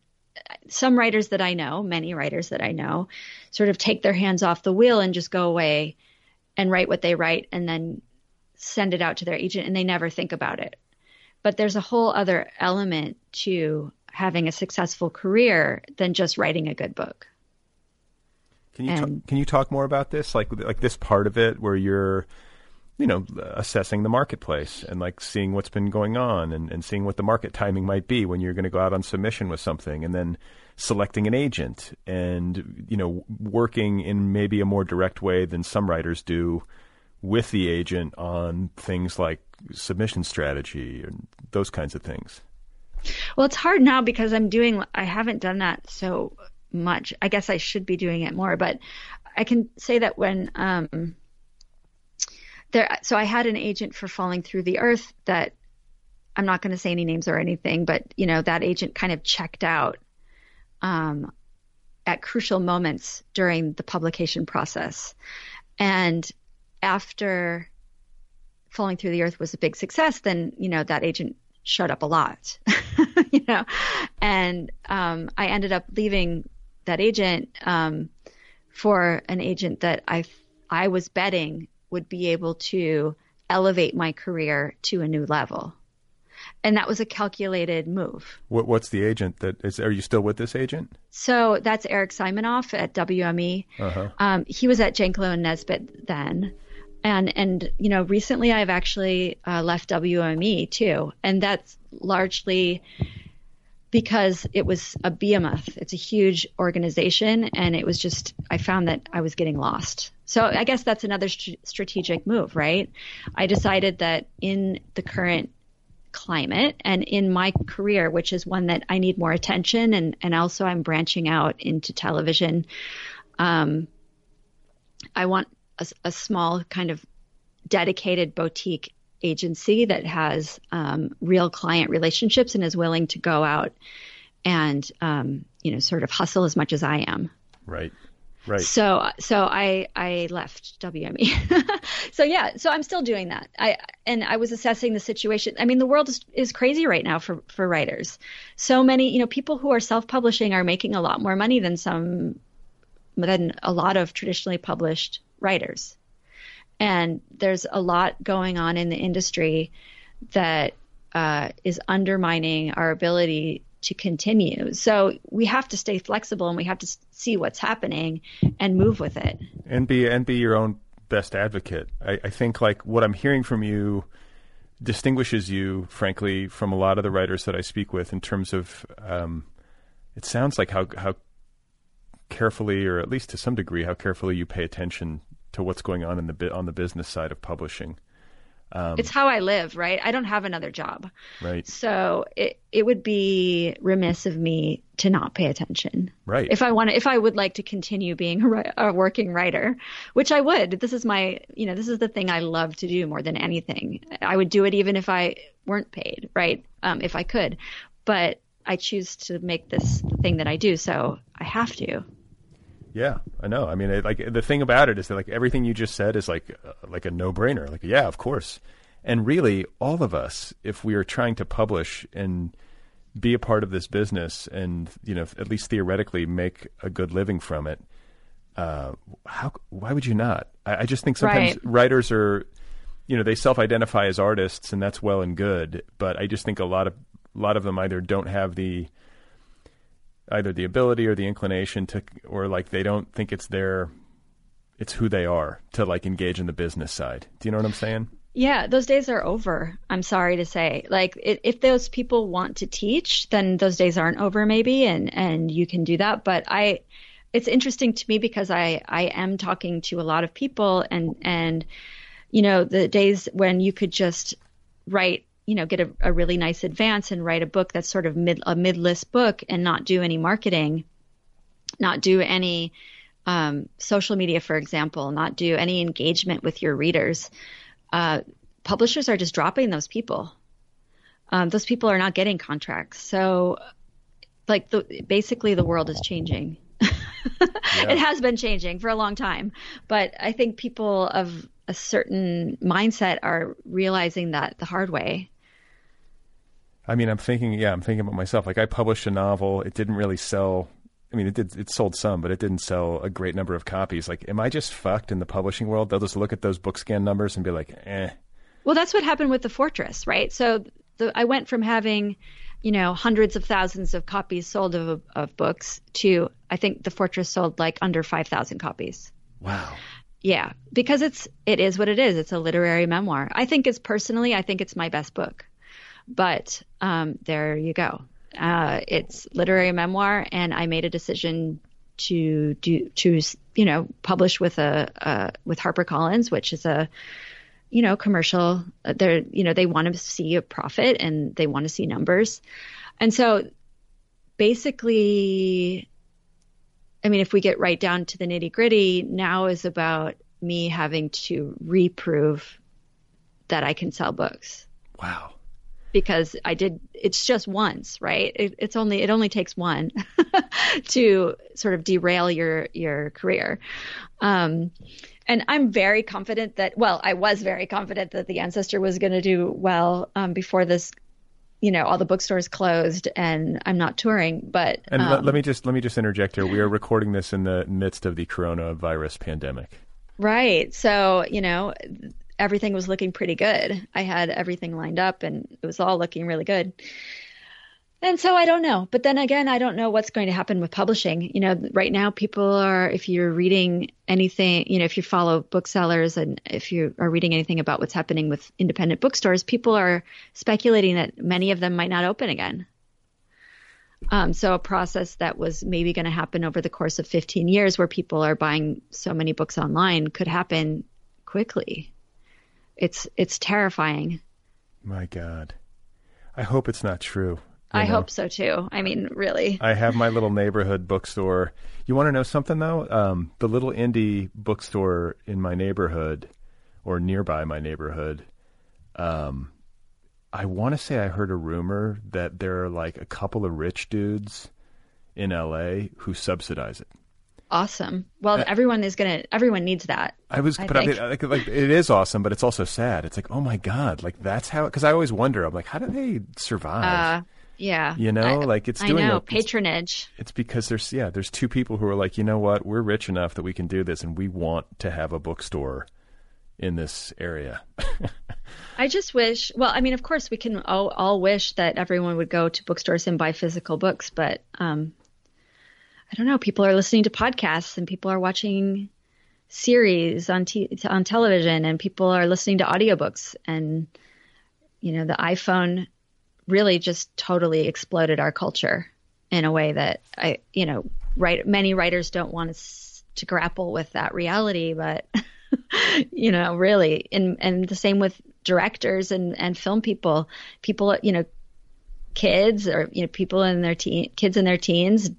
some writers that i know many writers that i know sort of take their hands off the wheel and just go away and write what they write and then send it out to their agent and they never think about it but there's a whole other element to having a successful career than just writing a good book. Can you and, can you talk more about this, like like this part of it where you're, you know, assessing the marketplace and like seeing what's been going on and, and seeing what the market timing might be when you're going to go out on submission with something, and then selecting an agent and you know working in maybe a more direct way than some writers do with the agent on things like submission strategy and those kinds of things. Well, it's hard now because I'm doing, I haven't done that so much. I guess I should be doing it more, but I can say that when, um, there, so I had an agent for Falling Through the Earth that I'm not going to say any names or anything, but you know, that agent kind of checked out, um, at crucial moments during the publication process. And after Falling Through the Earth was a big success, then, you know, that agent shut up a lot, you know, and um, I ended up leaving that agent um, for an agent that I I was betting would be able to elevate my career to a new level. And that was a calculated move. What, what's the agent that is? Are you still with this agent? So that's Eric Simonoff at WME. Uh-huh. Um, he was at Janklow and Nesbit then and and you know recently I've actually uh, left WME too, and that's largely because it was a behemoth. It's a huge organization, and it was just I found that I was getting lost. So I guess that's another st- strategic move, right? I decided that in the current climate and in my career, which is one that I need more attention, and and also I'm branching out into television. Um, I want a, a small kind of dedicated boutique agency that has um, real client relationships and is willing to go out and um, you know sort of hustle as much as I am. Right. Right. So so I I left WME. so yeah, so I'm still doing that. I and I was assessing the situation. I mean, the world is, is crazy right now for for writers. So many, you know, people who are self-publishing are making a lot more money than some than a lot of traditionally published writers. And there's a lot going on in the industry that uh, is undermining our ability to continue. So we have to stay flexible and we have to see what's happening and move with it. And be and be your own best advocate. I, I think like what I'm hearing from you distinguishes you, frankly, from a lot of the writers that I speak with in terms of um, it sounds like how how carefully, or at least to some degree, how carefully you pay attention to what's going on in the on the business side of publishing. Um, it's how I live, right? I don't have another job, right? So it it would be remiss of me to not pay attention, right? If I want to, if I would like to continue being a, a working writer, which I would. This is my, you know, this is the thing I love to do more than anything. I would do it even if I weren't paid, right? Um, if I could, but I choose to make this the thing that I do, so I have to. Yeah, I know. I mean, it, like the thing about it is that like everything you just said is like uh, like a no brainer. Like, yeah, of course. And really, all of us, if we are trying to publish and be a part of this business, and you know, at least theoretically, make a good living from it, uh, how? Why would you not? I, I just think sometimes Right. writers are, you know, they self-identify as artists, and that's well and good. But I just think a lot of a lot of them either don't have the either the ability or the inclination to, or like they don't think it's their, it's who they are to like engage in the business side. Do you know what I'm saying? Yeah, those days are over. I'm sorry to say. Like, if those people want to teach, then those days aren't over, maybe, and and you can do that. But I, it's interesting to me because I I am talking to a lot of people, and and you know the days when you could just write, you know, get a, a really nice advance and write a book that's sort of mid a mid list book and not do any marketing, not do any um, social media, for example, not do any engagement with your readers uh, publishers are just dropping those people. Um, those people are not getting contracts. So, like, the, basically, the world is changing. It has been changing for a long time, but I think people of a certain mindset are realizing that the hard way. I mean, I'm thinking, yeah, I'm thinking about myself. Like I published a novel. It didn't really sell. I mean, it did, it sold some, but it didn't sell a great number of copies. Like, am I just fucked in the publishing world? They'll just look at those BookScan numbers and be like, eh. Well, that's what happened with the Fortress, right? So the, I went from having, you know, hundreds of thousands of copies sold of, of books to I think the Fortress sold like under five thousand copies. Wow. Yeah, because it's it is what it is. It's a literary memoir. I think it's personally, I think it's my best book. But um, there you go. Uh, it's literary memoir, and I made a decision to do to you know publish with a uh, with HarperCollins, which is a you know commercial. They're you know they want to see a profit and they want to see numbers, and so basically I mean, if we get right down to the nitty gritty, now is about me having to reprove that I can sell books Wow. because I did. It's just once, right? It, it's only it only takes one to sort of derail your your career. Um, and I'm very confident that. Well, I was very confident that the ancestor was going to do well um, before this. You know, all the bookstores closed, and I'm not touring. But And um, let, let me just let me just interject here. We are recording this in the midst of the coronavirus pandemic. Right. So, you know, everything was looking pretty good. I had everything lined up and it was all looking really good. And so I don't know. But then again, I don't know what's going to happen with publishing. You know, right now people are, if you're reading anything, you know, if you follow booksellers and if you are reading anything about what's happening with independent bookstores, people are speculating that many of them might not open again. Um, so a process that was maybe going to happen over the course of 15 years where people are buying so many books online could happen quickly. It's, it's terrifying. My God. I hope it's not true. I know? hope so too. I mean, really. I have my little neighborhood bookstore. You want to know something though? Um, the little indie bookstore in my neighborhood, or nearby my neighborhood, um, I want to say I heard a rumor that there are like a couple of rich dudes in LA who subsidize it. Awesome. Well, everyone is gonna. Everyone needs that. I was, I but I mean, like, like, it is awesome, but it's also sad. It's like, oh my god, like that's how. Because I always wonder, I'm like, how do they survive? Uh, yeah. You know, I- like, it's doing I know a- it's- patronage. It's because there's yeah, there's two people who are like, you know what, we're rich enough that we can do this, and we want to have a bookstore in this area. I just wish. Well, I mean, of course, we can all, all wish that everyone would go to bookstores and buy physical books, but um, I don't know. People are listening to podcasts and people are watching series on t- on television, and people are listening to audiobooks, and you know, the iPhone really just totally exploded our culture in a way that I, you know, write many writers don't want us to grapple with that reality, but you know, really, and and the same with directors and and film people, people, you know, kids or you know, people in their teen, kids in their teens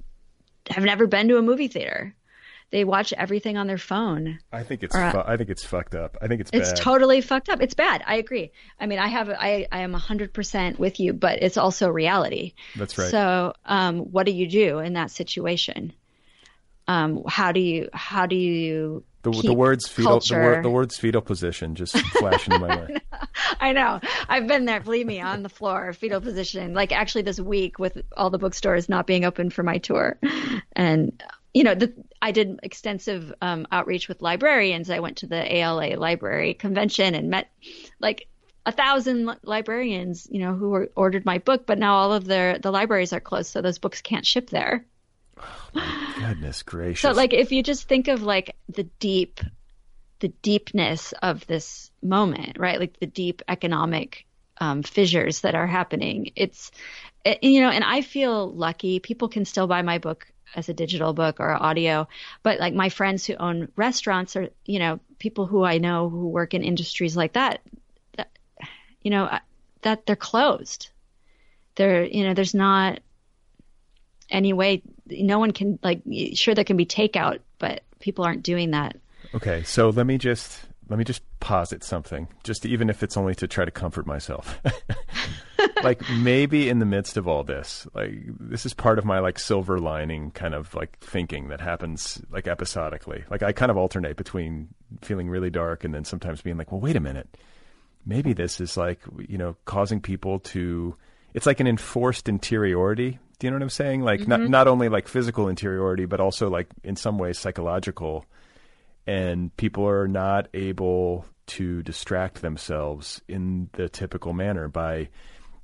have never been to a movie theater. They watch everything on their phone. I think it's Or, uh, fu- I think it's fucked up. I think it's It's bad. totally fucked up. It's bad. I agree. I mean, I have, I, I am hundred percent with you, but it's also reality. That's right. So, um, what do you do in that situation? um, how do you how do you the, the words fetal the, word, the, words fetal position just flash into my mind. I know. I've been there. Believe me, on the floor, fetal position. Like actually, this week with all the bookstores not being open for my tour, and you know, the, I did extensive um, outreach with librarians. I went to the ALA library convention and met like a thousand librarians, you know, who were, ordered my book, but now all of their the libraries are closed, so those books can't ship there. Oh, goodness gracious! So, like, if you just think of like the deep, the deepness of this moment, right? Like the deep economic um, fissures that are happening. It's, it, you know, and I feel lucky. People can still buy my book as a digital book or audio, but like my friends who own restaurants or you know people who I know who work in industries like that, that you know, that they're closed. They're, you know, there's not any way no one can like sure there can be takeout but people aren't doing that okay so let me just let me just posit something just even if it's only to try to comfort myself like maybe in the midst of all this like this is part of my like silver lining kind of like thinking that happens like episodically like i kind of alternate between feeling really dark and then sometimes being like well wait a minute maybe this is like you know causing people to it's like an enforced interiority do you know what I'm saying? Like mm-hmm. not not only like physical interiority, but also like in some ways psychological. And people are not able to distract themselves in the typical manner by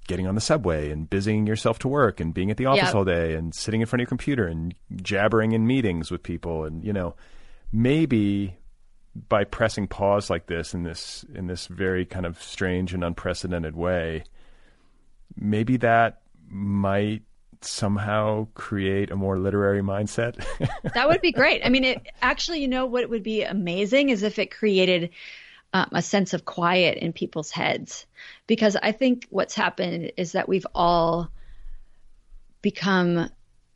getting on the subway and busying yourself to work and being at the office yep. all day and sitting in front of your computer and jabbering in meetings with people and you know maybe by pressing pause like this in this in this very kind of strange and unprecedented way maybe that might somehow create a more literary mindset? that would be great. I mean, it actually, you know, what would be amazing is if it created um, a sense of quiet in people's heads. Because I think what's happened is that we've all become,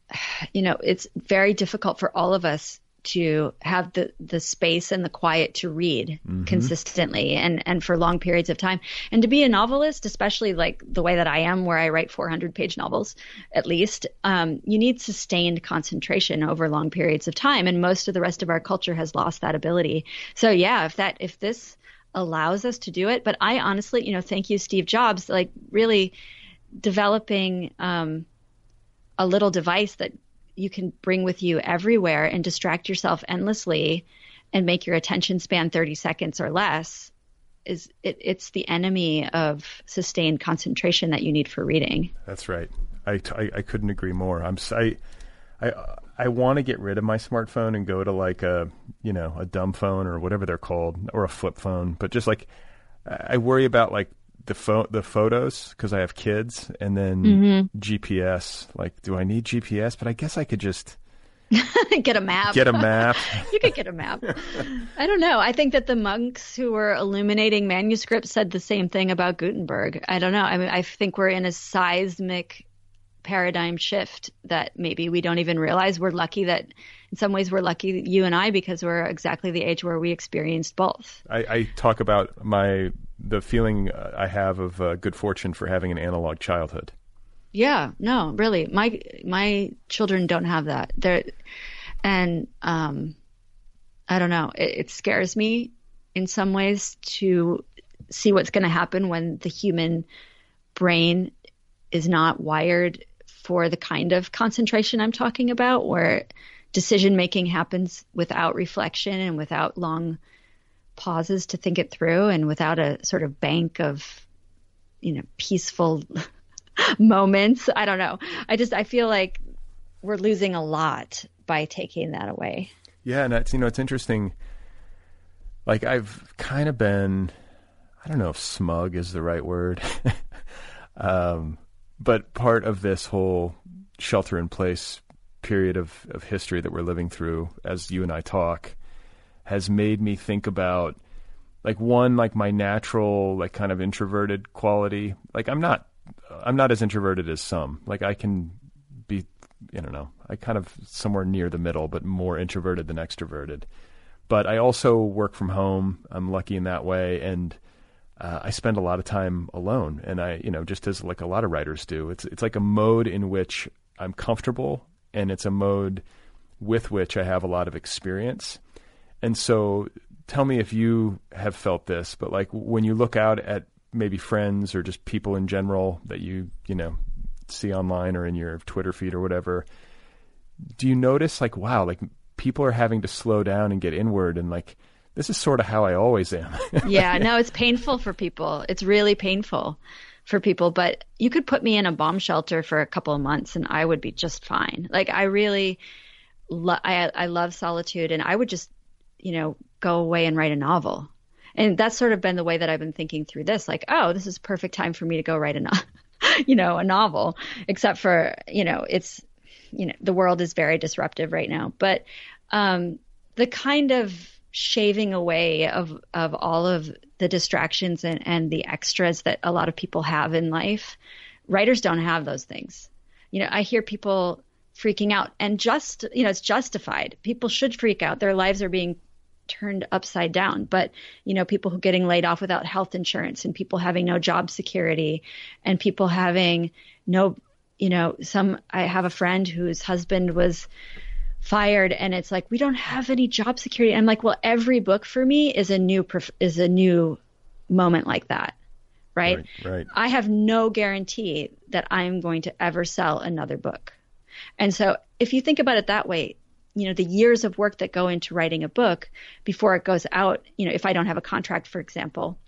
you know, it's very difficult for all of us to have the the space and the quiet to read mm-hmm. consistently and and for long periods of time. And to be a novelist especially like the way that I am where I write 400 page novels at least um, you need sustained concentration over long periods of time. And most of the rest of our culture has lost that ability. So yeah if that if this allows us to do it. But I honestly you know thank you Steve Jobs like really developing um, a little device that you can bring with you everywhere and distract yourself endlessly and make your attention span 30 seconds or less is it, it's the enemy of sustained concentration that you need for reading. That's right. I, I, I couldn't agree more. I'm I I I want to get rid of my smartphone and go to like a you know a dumb phone or whatever they're called or a flip phone. But just like I worry about like the pho- the photos because I have kids, and then mm-hmm. GPS. Like, do I need GPS? But I guess I could just get a map. Get a map. you could get a map. I don't know. I think that the monks who were illuminating manuscripts said the same thing about Gutenberg. I don't know. I mean, I think we're in a seismic paradigm shift that maybe we don't even realize. We're lucky that in some ways we're lucky you and I because we're exactly the age where we experienced both. I, I talk about my the feeling I have of uh, good fortune for having an analog childhood. Yeah, no, really, my my children don't have that. They're, and um, I don't know. It, it scares me in some ways to see what's going to happen when the human brain is not wired for the kind of concentration I'm talking about, where decision making happens without reflection and without long pauses to think it through and without a sort of bank of you know peaceful moments. I don't know. I just i feel like we're losing a lot by taking that away. Yeah and it's you know it's interesting. Like i've kind of been i don't know if smug is the right word um, but part of this whole shelter in place period of, of history that we're living through as you and i talk has made me think about like one like my natural like kind of introverted quality. Like i'm not i'm not as introverted as some. Like i can be i don't know i kind of somewhere near the middle but more introverted than extroverted. But i also work from home. I'm lucky in that way. And uh, i spend a lot of time alone. And i you know just as like a lot of writers do it's it's like a mode in which i'm comfortable and it's a mode with which I have a lot of experience. And so tell me if you have felt this, but like when you look out at maybe friends or just people in general that you, you know, see online or in your Twitter feed or whatever, do you notice like, wow, like people are having to slow down and get inward and like, this is sort of how I always am. yeah, no, it's painful for people. It's really painful for people, but you could put me in a bomb shelter for a couple of months and I would be just fine. Like I really lo- I I love solitude and I would just, you know, go away and write a novel. And that's sort of been the way that I've been thinking through this like, oh, this is perfect time for me to go write a no- you know, a novel except for, you know, it's you know, the world is very disruptive right now, but um the kind of shaving away of of all of the distractions and, and the extras that a lot of people have in life. Writers don't have those things. You know, I hear people freaking out and just you know it's justified. People should freak out. Their lives are being turned upside down. But, you know, people who getting laid off without health insurance and people having no job security and people having no, you know, some, I have a friend whose husband was fired and it's like we don't have any job security i'm like well every book for me is a new is a new moment like that right? right right i have no guarantee that i'm going to ever sell another book and so if you think about it that way you know the years of work that go into writing a book before it goes out you know if i don't have a contract for example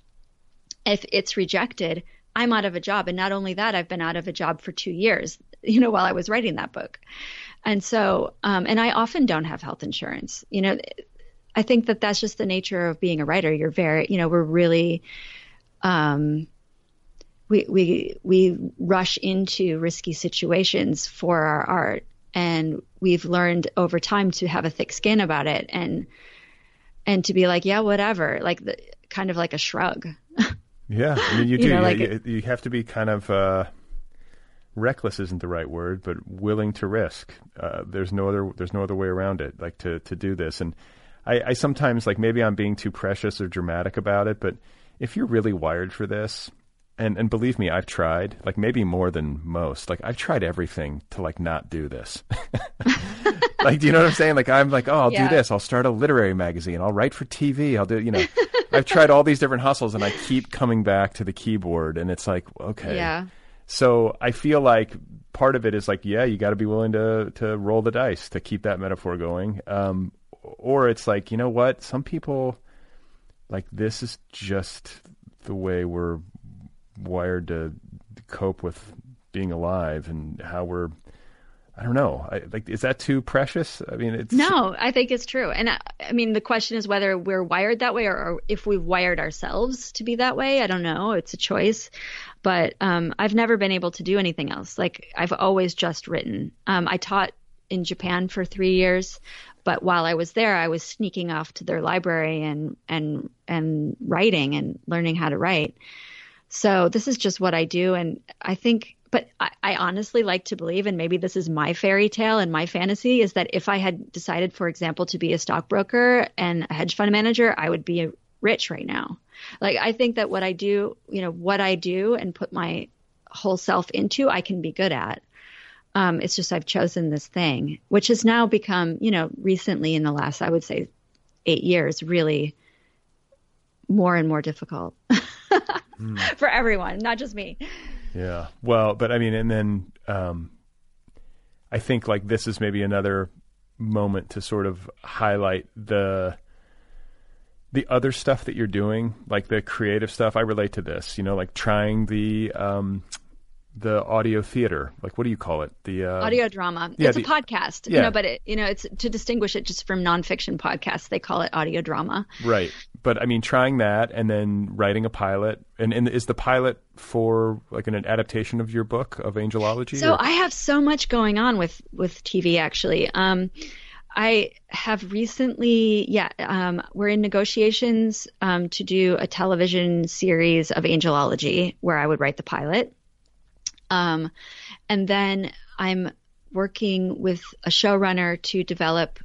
if it's rejected i'm out of a job and not only that i've been out of a job for 2 years you know while i was writing that book and so, um, and I often don't have health insurance. You know, I think that that's just the nature of being a writer. You're very, you know, we're really, um, we we we rush into risky situations for our art, and we've learned over time to have a thick skin about it, and and to be like, yeah, whatever, like the kind of like a shrug. yeah, I mean, you do. you, know, like you, you, have to be kind of. Uh reckless isn't the right word, but willing to risk. Uh, there's no other there's no other way around it. Like to to do this, and I, I sometimes like maybe I'm being too precious or dramatic about it, but if you're really wired for this, and and believe me, I've tried like maybe more than most. Like I've tried everything to like not do this. like, do you know what I'm saying? Like I'm like, oh, I'll yeah. do this. I'll start a literary magazine. I'll write for TV. I'll do, you know. I've tried all these different hustles, and I keep coming back to the keyboard, and it's like, okay, yeah so I feel like part of it is like, yeah, you got to be willing to to roll the dice to keep that metaphor going. Um, or it's like, you know what? Some people like this is just the way we're wired to cope with being alive and how we're I don't know. I, like, is that too precious? I mean, it's no. I think it's true, and I, I mean, the question is whether we're wired that way or, or, if we've wired ourselves to be that way. I don't know. It's a choice, but um, I've never been able to do anything else. Like, I've always just written. Um, I taught in Japan for three years, but while I was there, I was sneaking off to their library and and and writing and learning how to write. So this is just what I do, and I think but I, I, honestly like to believe, and maybe this is my fairy tale and my fantasy, is that if I had decided, for example, to be a stockbroker and a hedge fund manager, I would be rich right now. Like I think that what I do, you know, what I do and put my whole self into, I can be good at. Um, it's just I've chosen this thing, which has now become, you know, recently in the last, I would say, eight years, really more and more difficult mm. for everyone, not just me. Yeah. Well, but I mean, and then um, I think like this is maybe another moment to sort of highlight the the other stuff that you're doing, like the creative stuff. I relate to this. You know, like trying the um, the audio theater like what do you call it the uh, audio drama yeah, it's the, a podcast yeah. you know but it, you know it's to distinguish it just from nonfiction podcasts they call it audio drama right but i mean trying that and then writing a pilot and, and is the pilot for like an, adaptation of your book of angelology so or? i have so much going on with with tv actually um I have recently, yeah, um, we're in negotiations um, to do a television series of angelology where I would write the pilot. Um, and then I'm working with a showrunner to develop.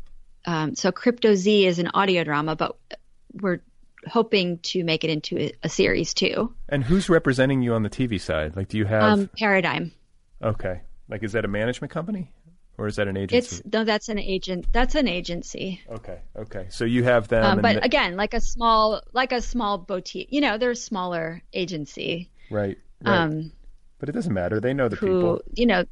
Um, so Crypto Z is an audio drama, but we're hoping to make it into a, a, series too. And who's representing you on the TV side? Like, do you have um, Paradigm? Okay. Like, is that a management company? or is that an agency? It's no, that's an agent. That's an agency. Okay, okay. So you have them, um, but the, again, like a small, like a small boutique. You know, they're a smaller agency. Right. right. Um, but it doesn't matter. They know the who, people. You know,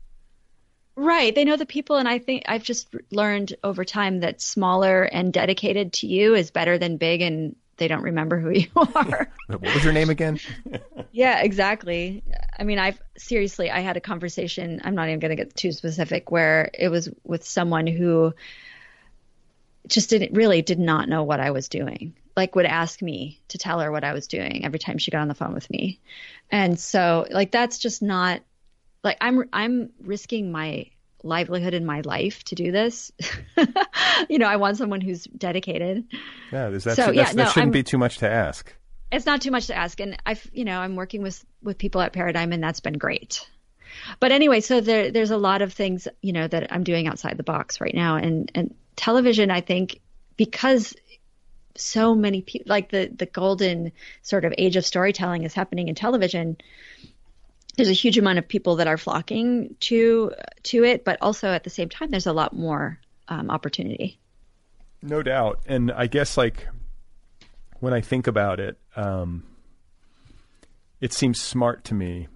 right? They know the people, and I think I've just learned over time that smaller and dedicated to you is better than big and they don't remember who you are. what was your name again? yeah, exactly. I mean, I've seriously, I had a conversation. I'm not even going to get too specific, where it was with someone who just didn't really did not know what I was doing. Like would ask me to tell her what I was doing every time she got on the phone with me, and so like that's just not like I'm I'm risking my livelihood in my life to do this. you know, I want someone who's dedicated. Yeah, is that so, yeah, no, that shouldn't I'm, be too much to ask. It's not too much to ask, and I've you know I'm working with with people at Paradigm, and that's been great. But anyway, so there there's a lot of things you know that I'm doing outside the box right now, and and television, I think, because so many people like the the golden sort of age of storytelling is happening in television there's a huge amount of people that are flocking to to it, but also at the same time, there's a lot more um, opportunity. No doubt, and I guess like when I think about it, um, it seems smart to me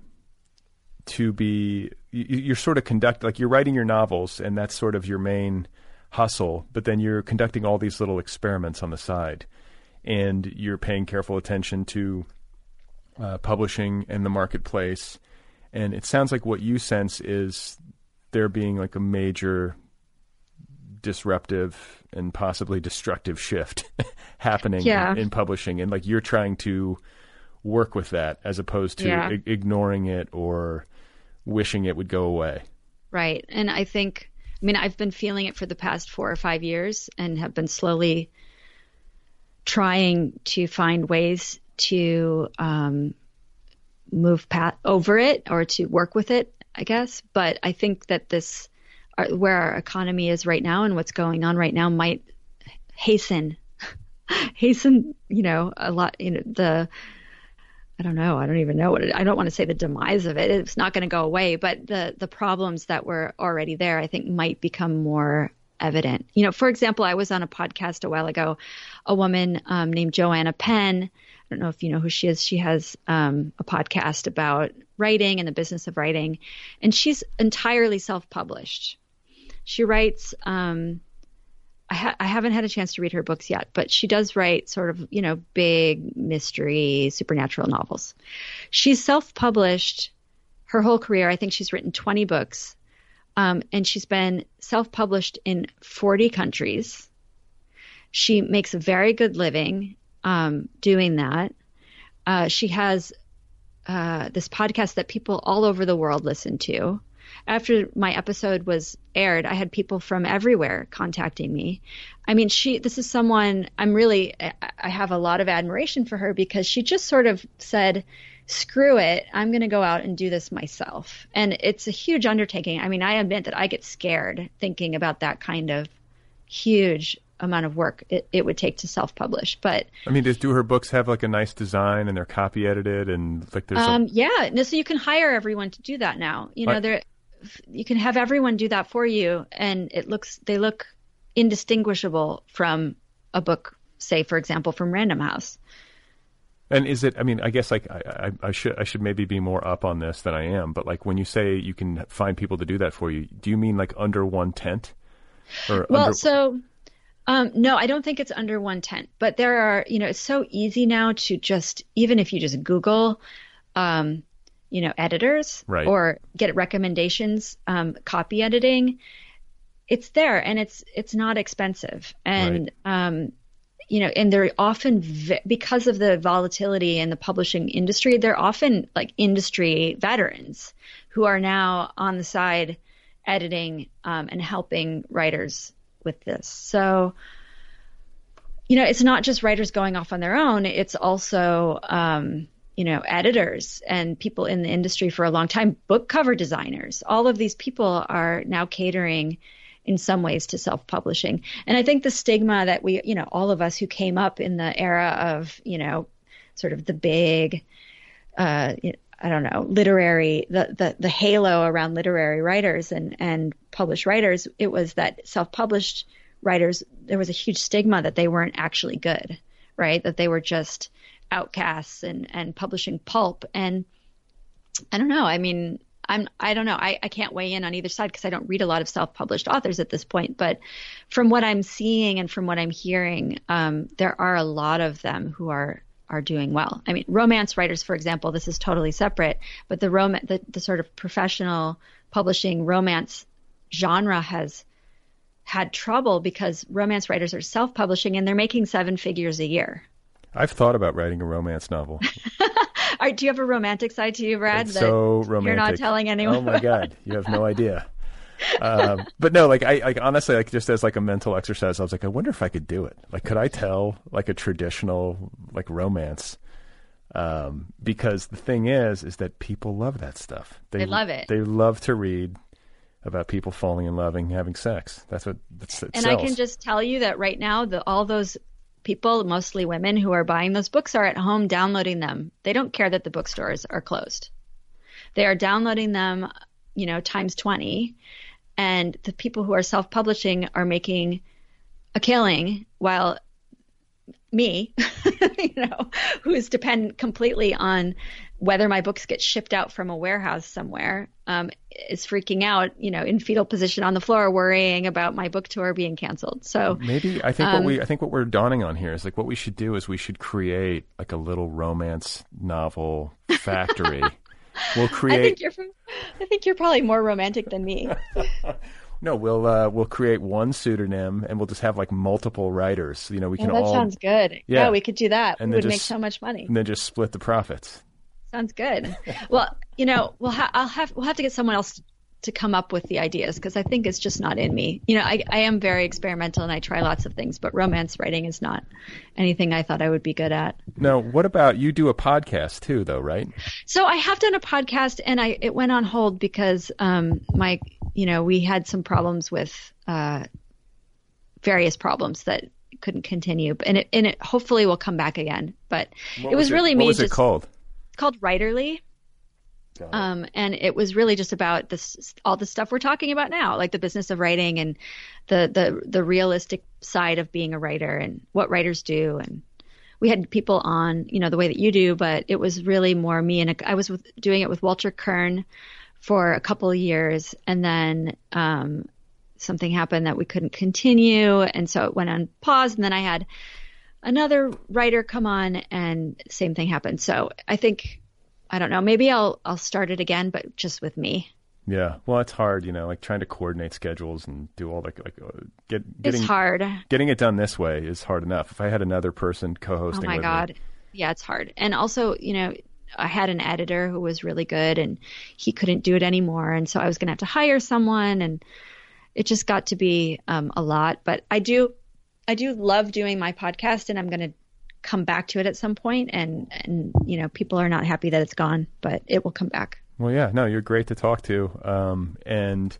to be you're sort of conduct like you're writing your novels, and that's sort of your main hustle, but then you're conducting all these little experiments on the side, and you're paying careful attention to uh, publishing and the marketplace and it sounds like what you sense is there being like a major disruptive and possibly destructive shift happening yeah. in, in, publishing. And like you're trying to work with that as opposed to yeah. I- ignoring it or wishing it would go away. Right. And I think, I mean, I've been feeling it for the past four or five years and have been slowly trying to find ways to um, move pat over it or to work with it, I guess. But I think that this, where our economy is right now and what's going on right now, might hasten, hasten, you know, a lot, you know, the. I don't know. I don't even know what it, I don't want to say the demise of it. It's not going to go away, but the the problems that were already there, I think, might become more evident. You know, for example, I was on a podcast a while ago. A woman um, named Joanna Penn I don't know if you know who she is. She has um, a podcast about writing and the business of writing, and she's entirely self-published. She writes. Um, I, ha- I haven't had a chance to read her books yet, but she does write sort of you know big mystery supernatural novels. She's self-published her whole career. I think she's written 20 books, um, and she's been self-published in 40 countries. She makes a very good living um, doing that. Uh, she has uh, this podcast that people all over the world listen to. After my episode was aired, I had people from everywhere contacting me. I mean, she, this is someone I'm really, I have a lot of admiration for her because she just sort of said, screw it, I'm going to go out and do this myself. And it's a huge undertaking. I mean, I admit that I get scared thinking about that kind of huge amount of work it, it would take to self-publish. But I mean, does do her books have like a nice design and they're copy edited and like there's um, a... yeah, no, so you can hire everyone to do that now. You know, there you can have everyone do that for you, and it looks they look indistinguishable from a book, say for example, from Random House. And is it? I mean, I guess like I, I, I, should I should maybe be more up on this than I am. But like when you say you can find people to do that for you, do you mean like under one tent? Or well, under... so um, no, I don't think it's under 110. But there are, you know, it's so easy now to just, even if you just Google, um, you know, editors right. or get recommendations, um, copy editing, it's there and it's it's not expensive. And right. um, you know, and they're often ve- because of the volatility in the publishing industry, they're often like industry veterans who are now on the side editing um, and helping writers with this. So, you know, it's not just writers going off on their own. It's also, um, you know, editors and people in the industry for a long time, book cover designers. All of these people are now catering in some ways to self-publishing. And I think the stigma that we, you know, all of us who came up in the era of, you know, sort of the big, uh, I don't know, literary, the, the, the halo around literary writers and, and published writers, it was that self published writers, there was a huge stigma that they weren't actually good, right? That they were just outcasts and, and publishing pulp. And I don't know. I mean, I'm, I don't know. I, I can't weigh in on either side because I don't read a lot of self published authors at this point. But from what I'm seeing and from what I'm hearing, um, there are a lot of them who are are doing well. I mean, romance writers, for example, this is totally separate, but the rom- the, the sort of professional publishing romance genre has had trouble because romance writers are self-publishing and they're making seven figures a year. I've thought about writing a romance novel. Right, do you have a romantic side to you, Brad? It's so romantic. You're not telling anyone. Oh my god, you have no idea. um, but no, like I, like honestly, like just as like a mental exercise, I was like, I wonder if I could do it. Like, could I tell like a traditional like romance? Um, because the thing is, is that people love that stuff. They, they love it. They love to read about people falling in love and having sex. That's what. That's, and sells. I can just tell you that right now, the, all those people, mostly women, who are buying those books are at home downloading them. They don't care that the bookstores are closed. They are downloading them, you know, times 20. And the people who are self publishing are making a killing while me, you know, who is dependent completely on whether my books get shipped out from a warehouse somewhere, um, is freaking out, you know, in fetal position on the floor, worrying about my book tour being canceled. So maybe I think um, what we I think what we're dawning on here is like what we should do is we should create like a little romance novel factory. we'll create. I think you're from, I think you're probably more romantic than me. No, we'll uh, we'll create one pseudonym and we'll just have like multiple writers. You know, we can that all. That sounds good. Yeah. yeah. we could do that. And we would just, make so much money. And then just split the profits. Sounds good. well, you know, we'll ha- I'll have we'll have to get someone else to come up with the ideas because I think it's just not in me. You know, I, I am very experimental and I try lots of things, but romance writing is not anything I thought I would be good at. No, what about you do a podcast too though, right? So I have done a podcast and I it went on hold because um my you know, we had some problems with uh various problems that couldn't continue and it and it hopefully will come back again. But what it was, was really it, me what was just it called? Called Writerly. Um, and it was really just about this, all the stuff we're talking about now, like the business of writing and the, the, the realistic side of being a writer and what writers do. And we had people on, you know, the way that you do, but it was really more me. And I was with, doing it with Walter Kirn for a couple of years. And then, um, something happened that we couldn't continue. And so it went on pause. And then I had another writer come on and same thing happened. So I think I don't know. Maybe I'll I'll start it again, but just with me. Yeah, well, it's hard, you know, like trying to coordinate schedules and do all that. Like, uh, get getting it's hard. Getting it done this way is hard enough. If I had another person co-hosting, oh my god, me, yeah, it's hard. And also, you know, I had an editor who was really good, and he couldn't do it anymore, and so I was going to have to hire someone, and it just got to be um, a lot. But I do, I do love doing my podcast, and I'm going to come back to it at some point and and you know people are not happy that it's gone but it will come back well yeah no you're great to talk to um, and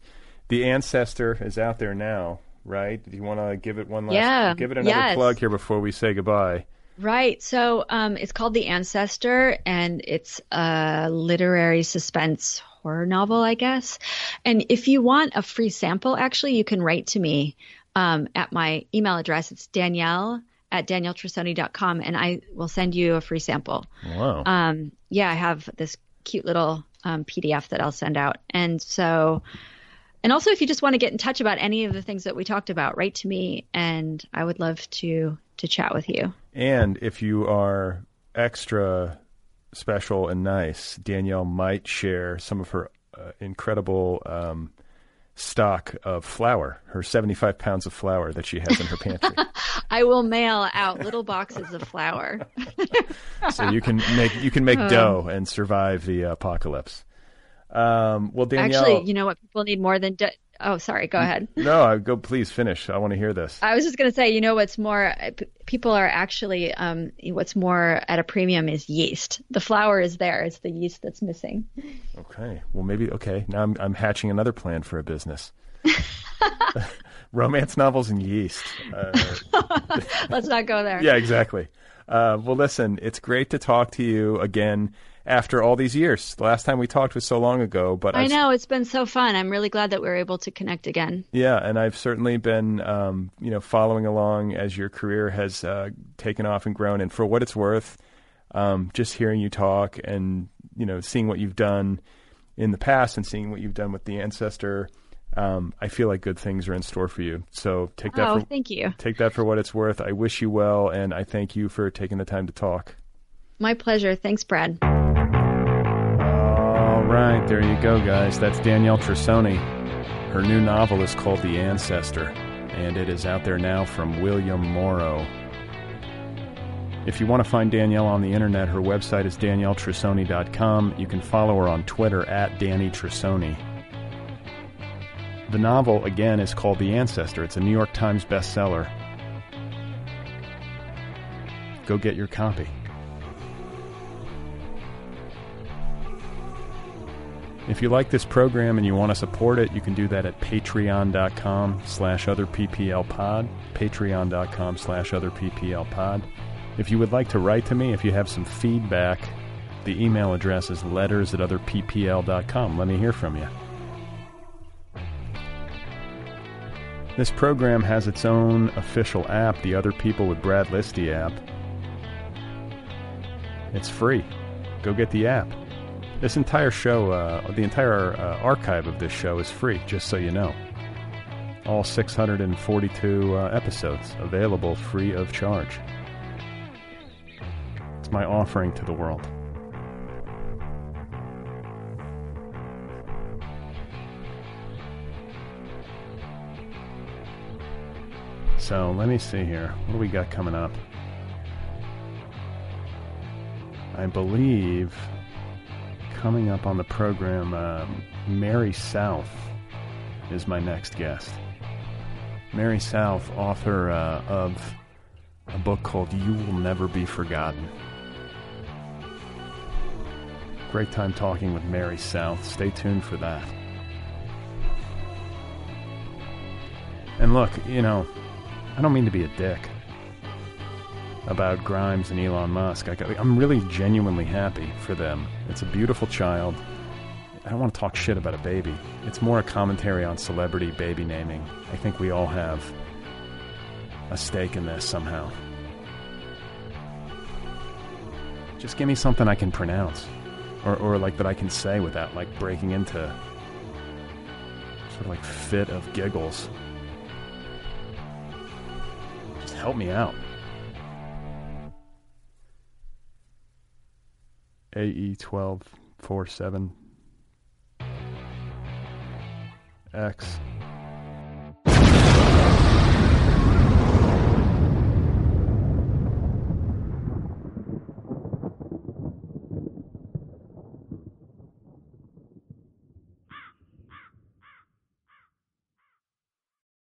the ancestor is out there now right do you want to give it one last yeah give it another yes. plug here before we say goodbye Right. So um, it's called The Ancestor, and it's a literary suspense horror novel, I guess. And if you want a free sample, actually, you can write to me um, at my email address. It's Danielle at danielletrussoni.com and I will send you a free sample. Wow. Um, yeah, I have this cute little um, PDF that I'll send out. And so, and also if you just want to get in touch about any of the things that we talked about, write to me and I would love to, to chat with you. And if you are extra special and nice, Danielle might share some of her uh, incredible, um, stock of flour, her 75 pounds of flour that she has in her pantry. I will mail out little boxes of flour. so you can make you can make um, dough and survive the apocalypse. Um, well, Danielle, actually, you know what people need more than dough. Oh, sorry. Go ahead. No, go. Please finish. I want to hear this. I was just going to say, you know, what's more, people are actually, um, what's more at a premium is yeast. The flour is there. It's the yeast that's missing. Okay. Well, maybe. Okay. Now I'm I'm hatching another plan for a business. Romance novels and yeast. Uh, Let's not go there. Yeah, exactly. Uh, well, listen, it's great to talk to you again. After all these years. The last time we talked was so long ago, but I I've, know it's been so fun. I'm really glad that we were able to connect again. Yeah, and I've certainly been, um, you know, following along as your career has uh, taken off and grown. And for what it's worth, um, just hearing you talk and you know seeing what you've done in the past and seeing what you've done with the ancestor. Um, I feel like good things are in store for you. So take that. Oh, for, thank you. Take that for what it's worth. I wish you well, and I thank you for taking the time to talk. My pleasure. Thanks, Brad. Right, there you go, guys. That's Danielle Trussoni. Her new novel is called The Ancestor, and it is out there now from William Morrow. If you want to find Danielle on the internet, her website is danielletrussoni.com. You can follow her on Twitter at Danny. The novel, again, is called The Ancestor. It's a New York Times bestseller. Go get your copy. If you like this program and you want to support it, you can do that at patreon.com slash otherpplpod, patreon.com slash otherpplpod. If you would like to write to me, if you have some feedback, the email address is letters at otherppl.com. Let me hear from you. This program has its own official app, the Other People with Brad Listi app. It's free. Go get the app. This entire show, uh, the entire uh, archive of this show is free, just so you know. All 642 uh, episodes available free of charge. It's my offering to the world. So let me see here. What do we got coming up? I believe coming up on the program, um, Mary South is my next guest. Mary South, author uh, of a book called You Will Never Be Forgotten. Great time talking with Mary South. Stay tuned for that. And look, you know, I don't mean to be a dick about Grimes and Elon Musk. I, am really genuinely happy for them. It's a beautiful child. I don't want to talk shit about a baby. It's more a commentary on celebrity baby naming. I think we all have a stake in this somehow. Just give me something I can pronounce. Or, or like that I can say without like breaking into sort of like fit of giggles. Just help me out. AE1247X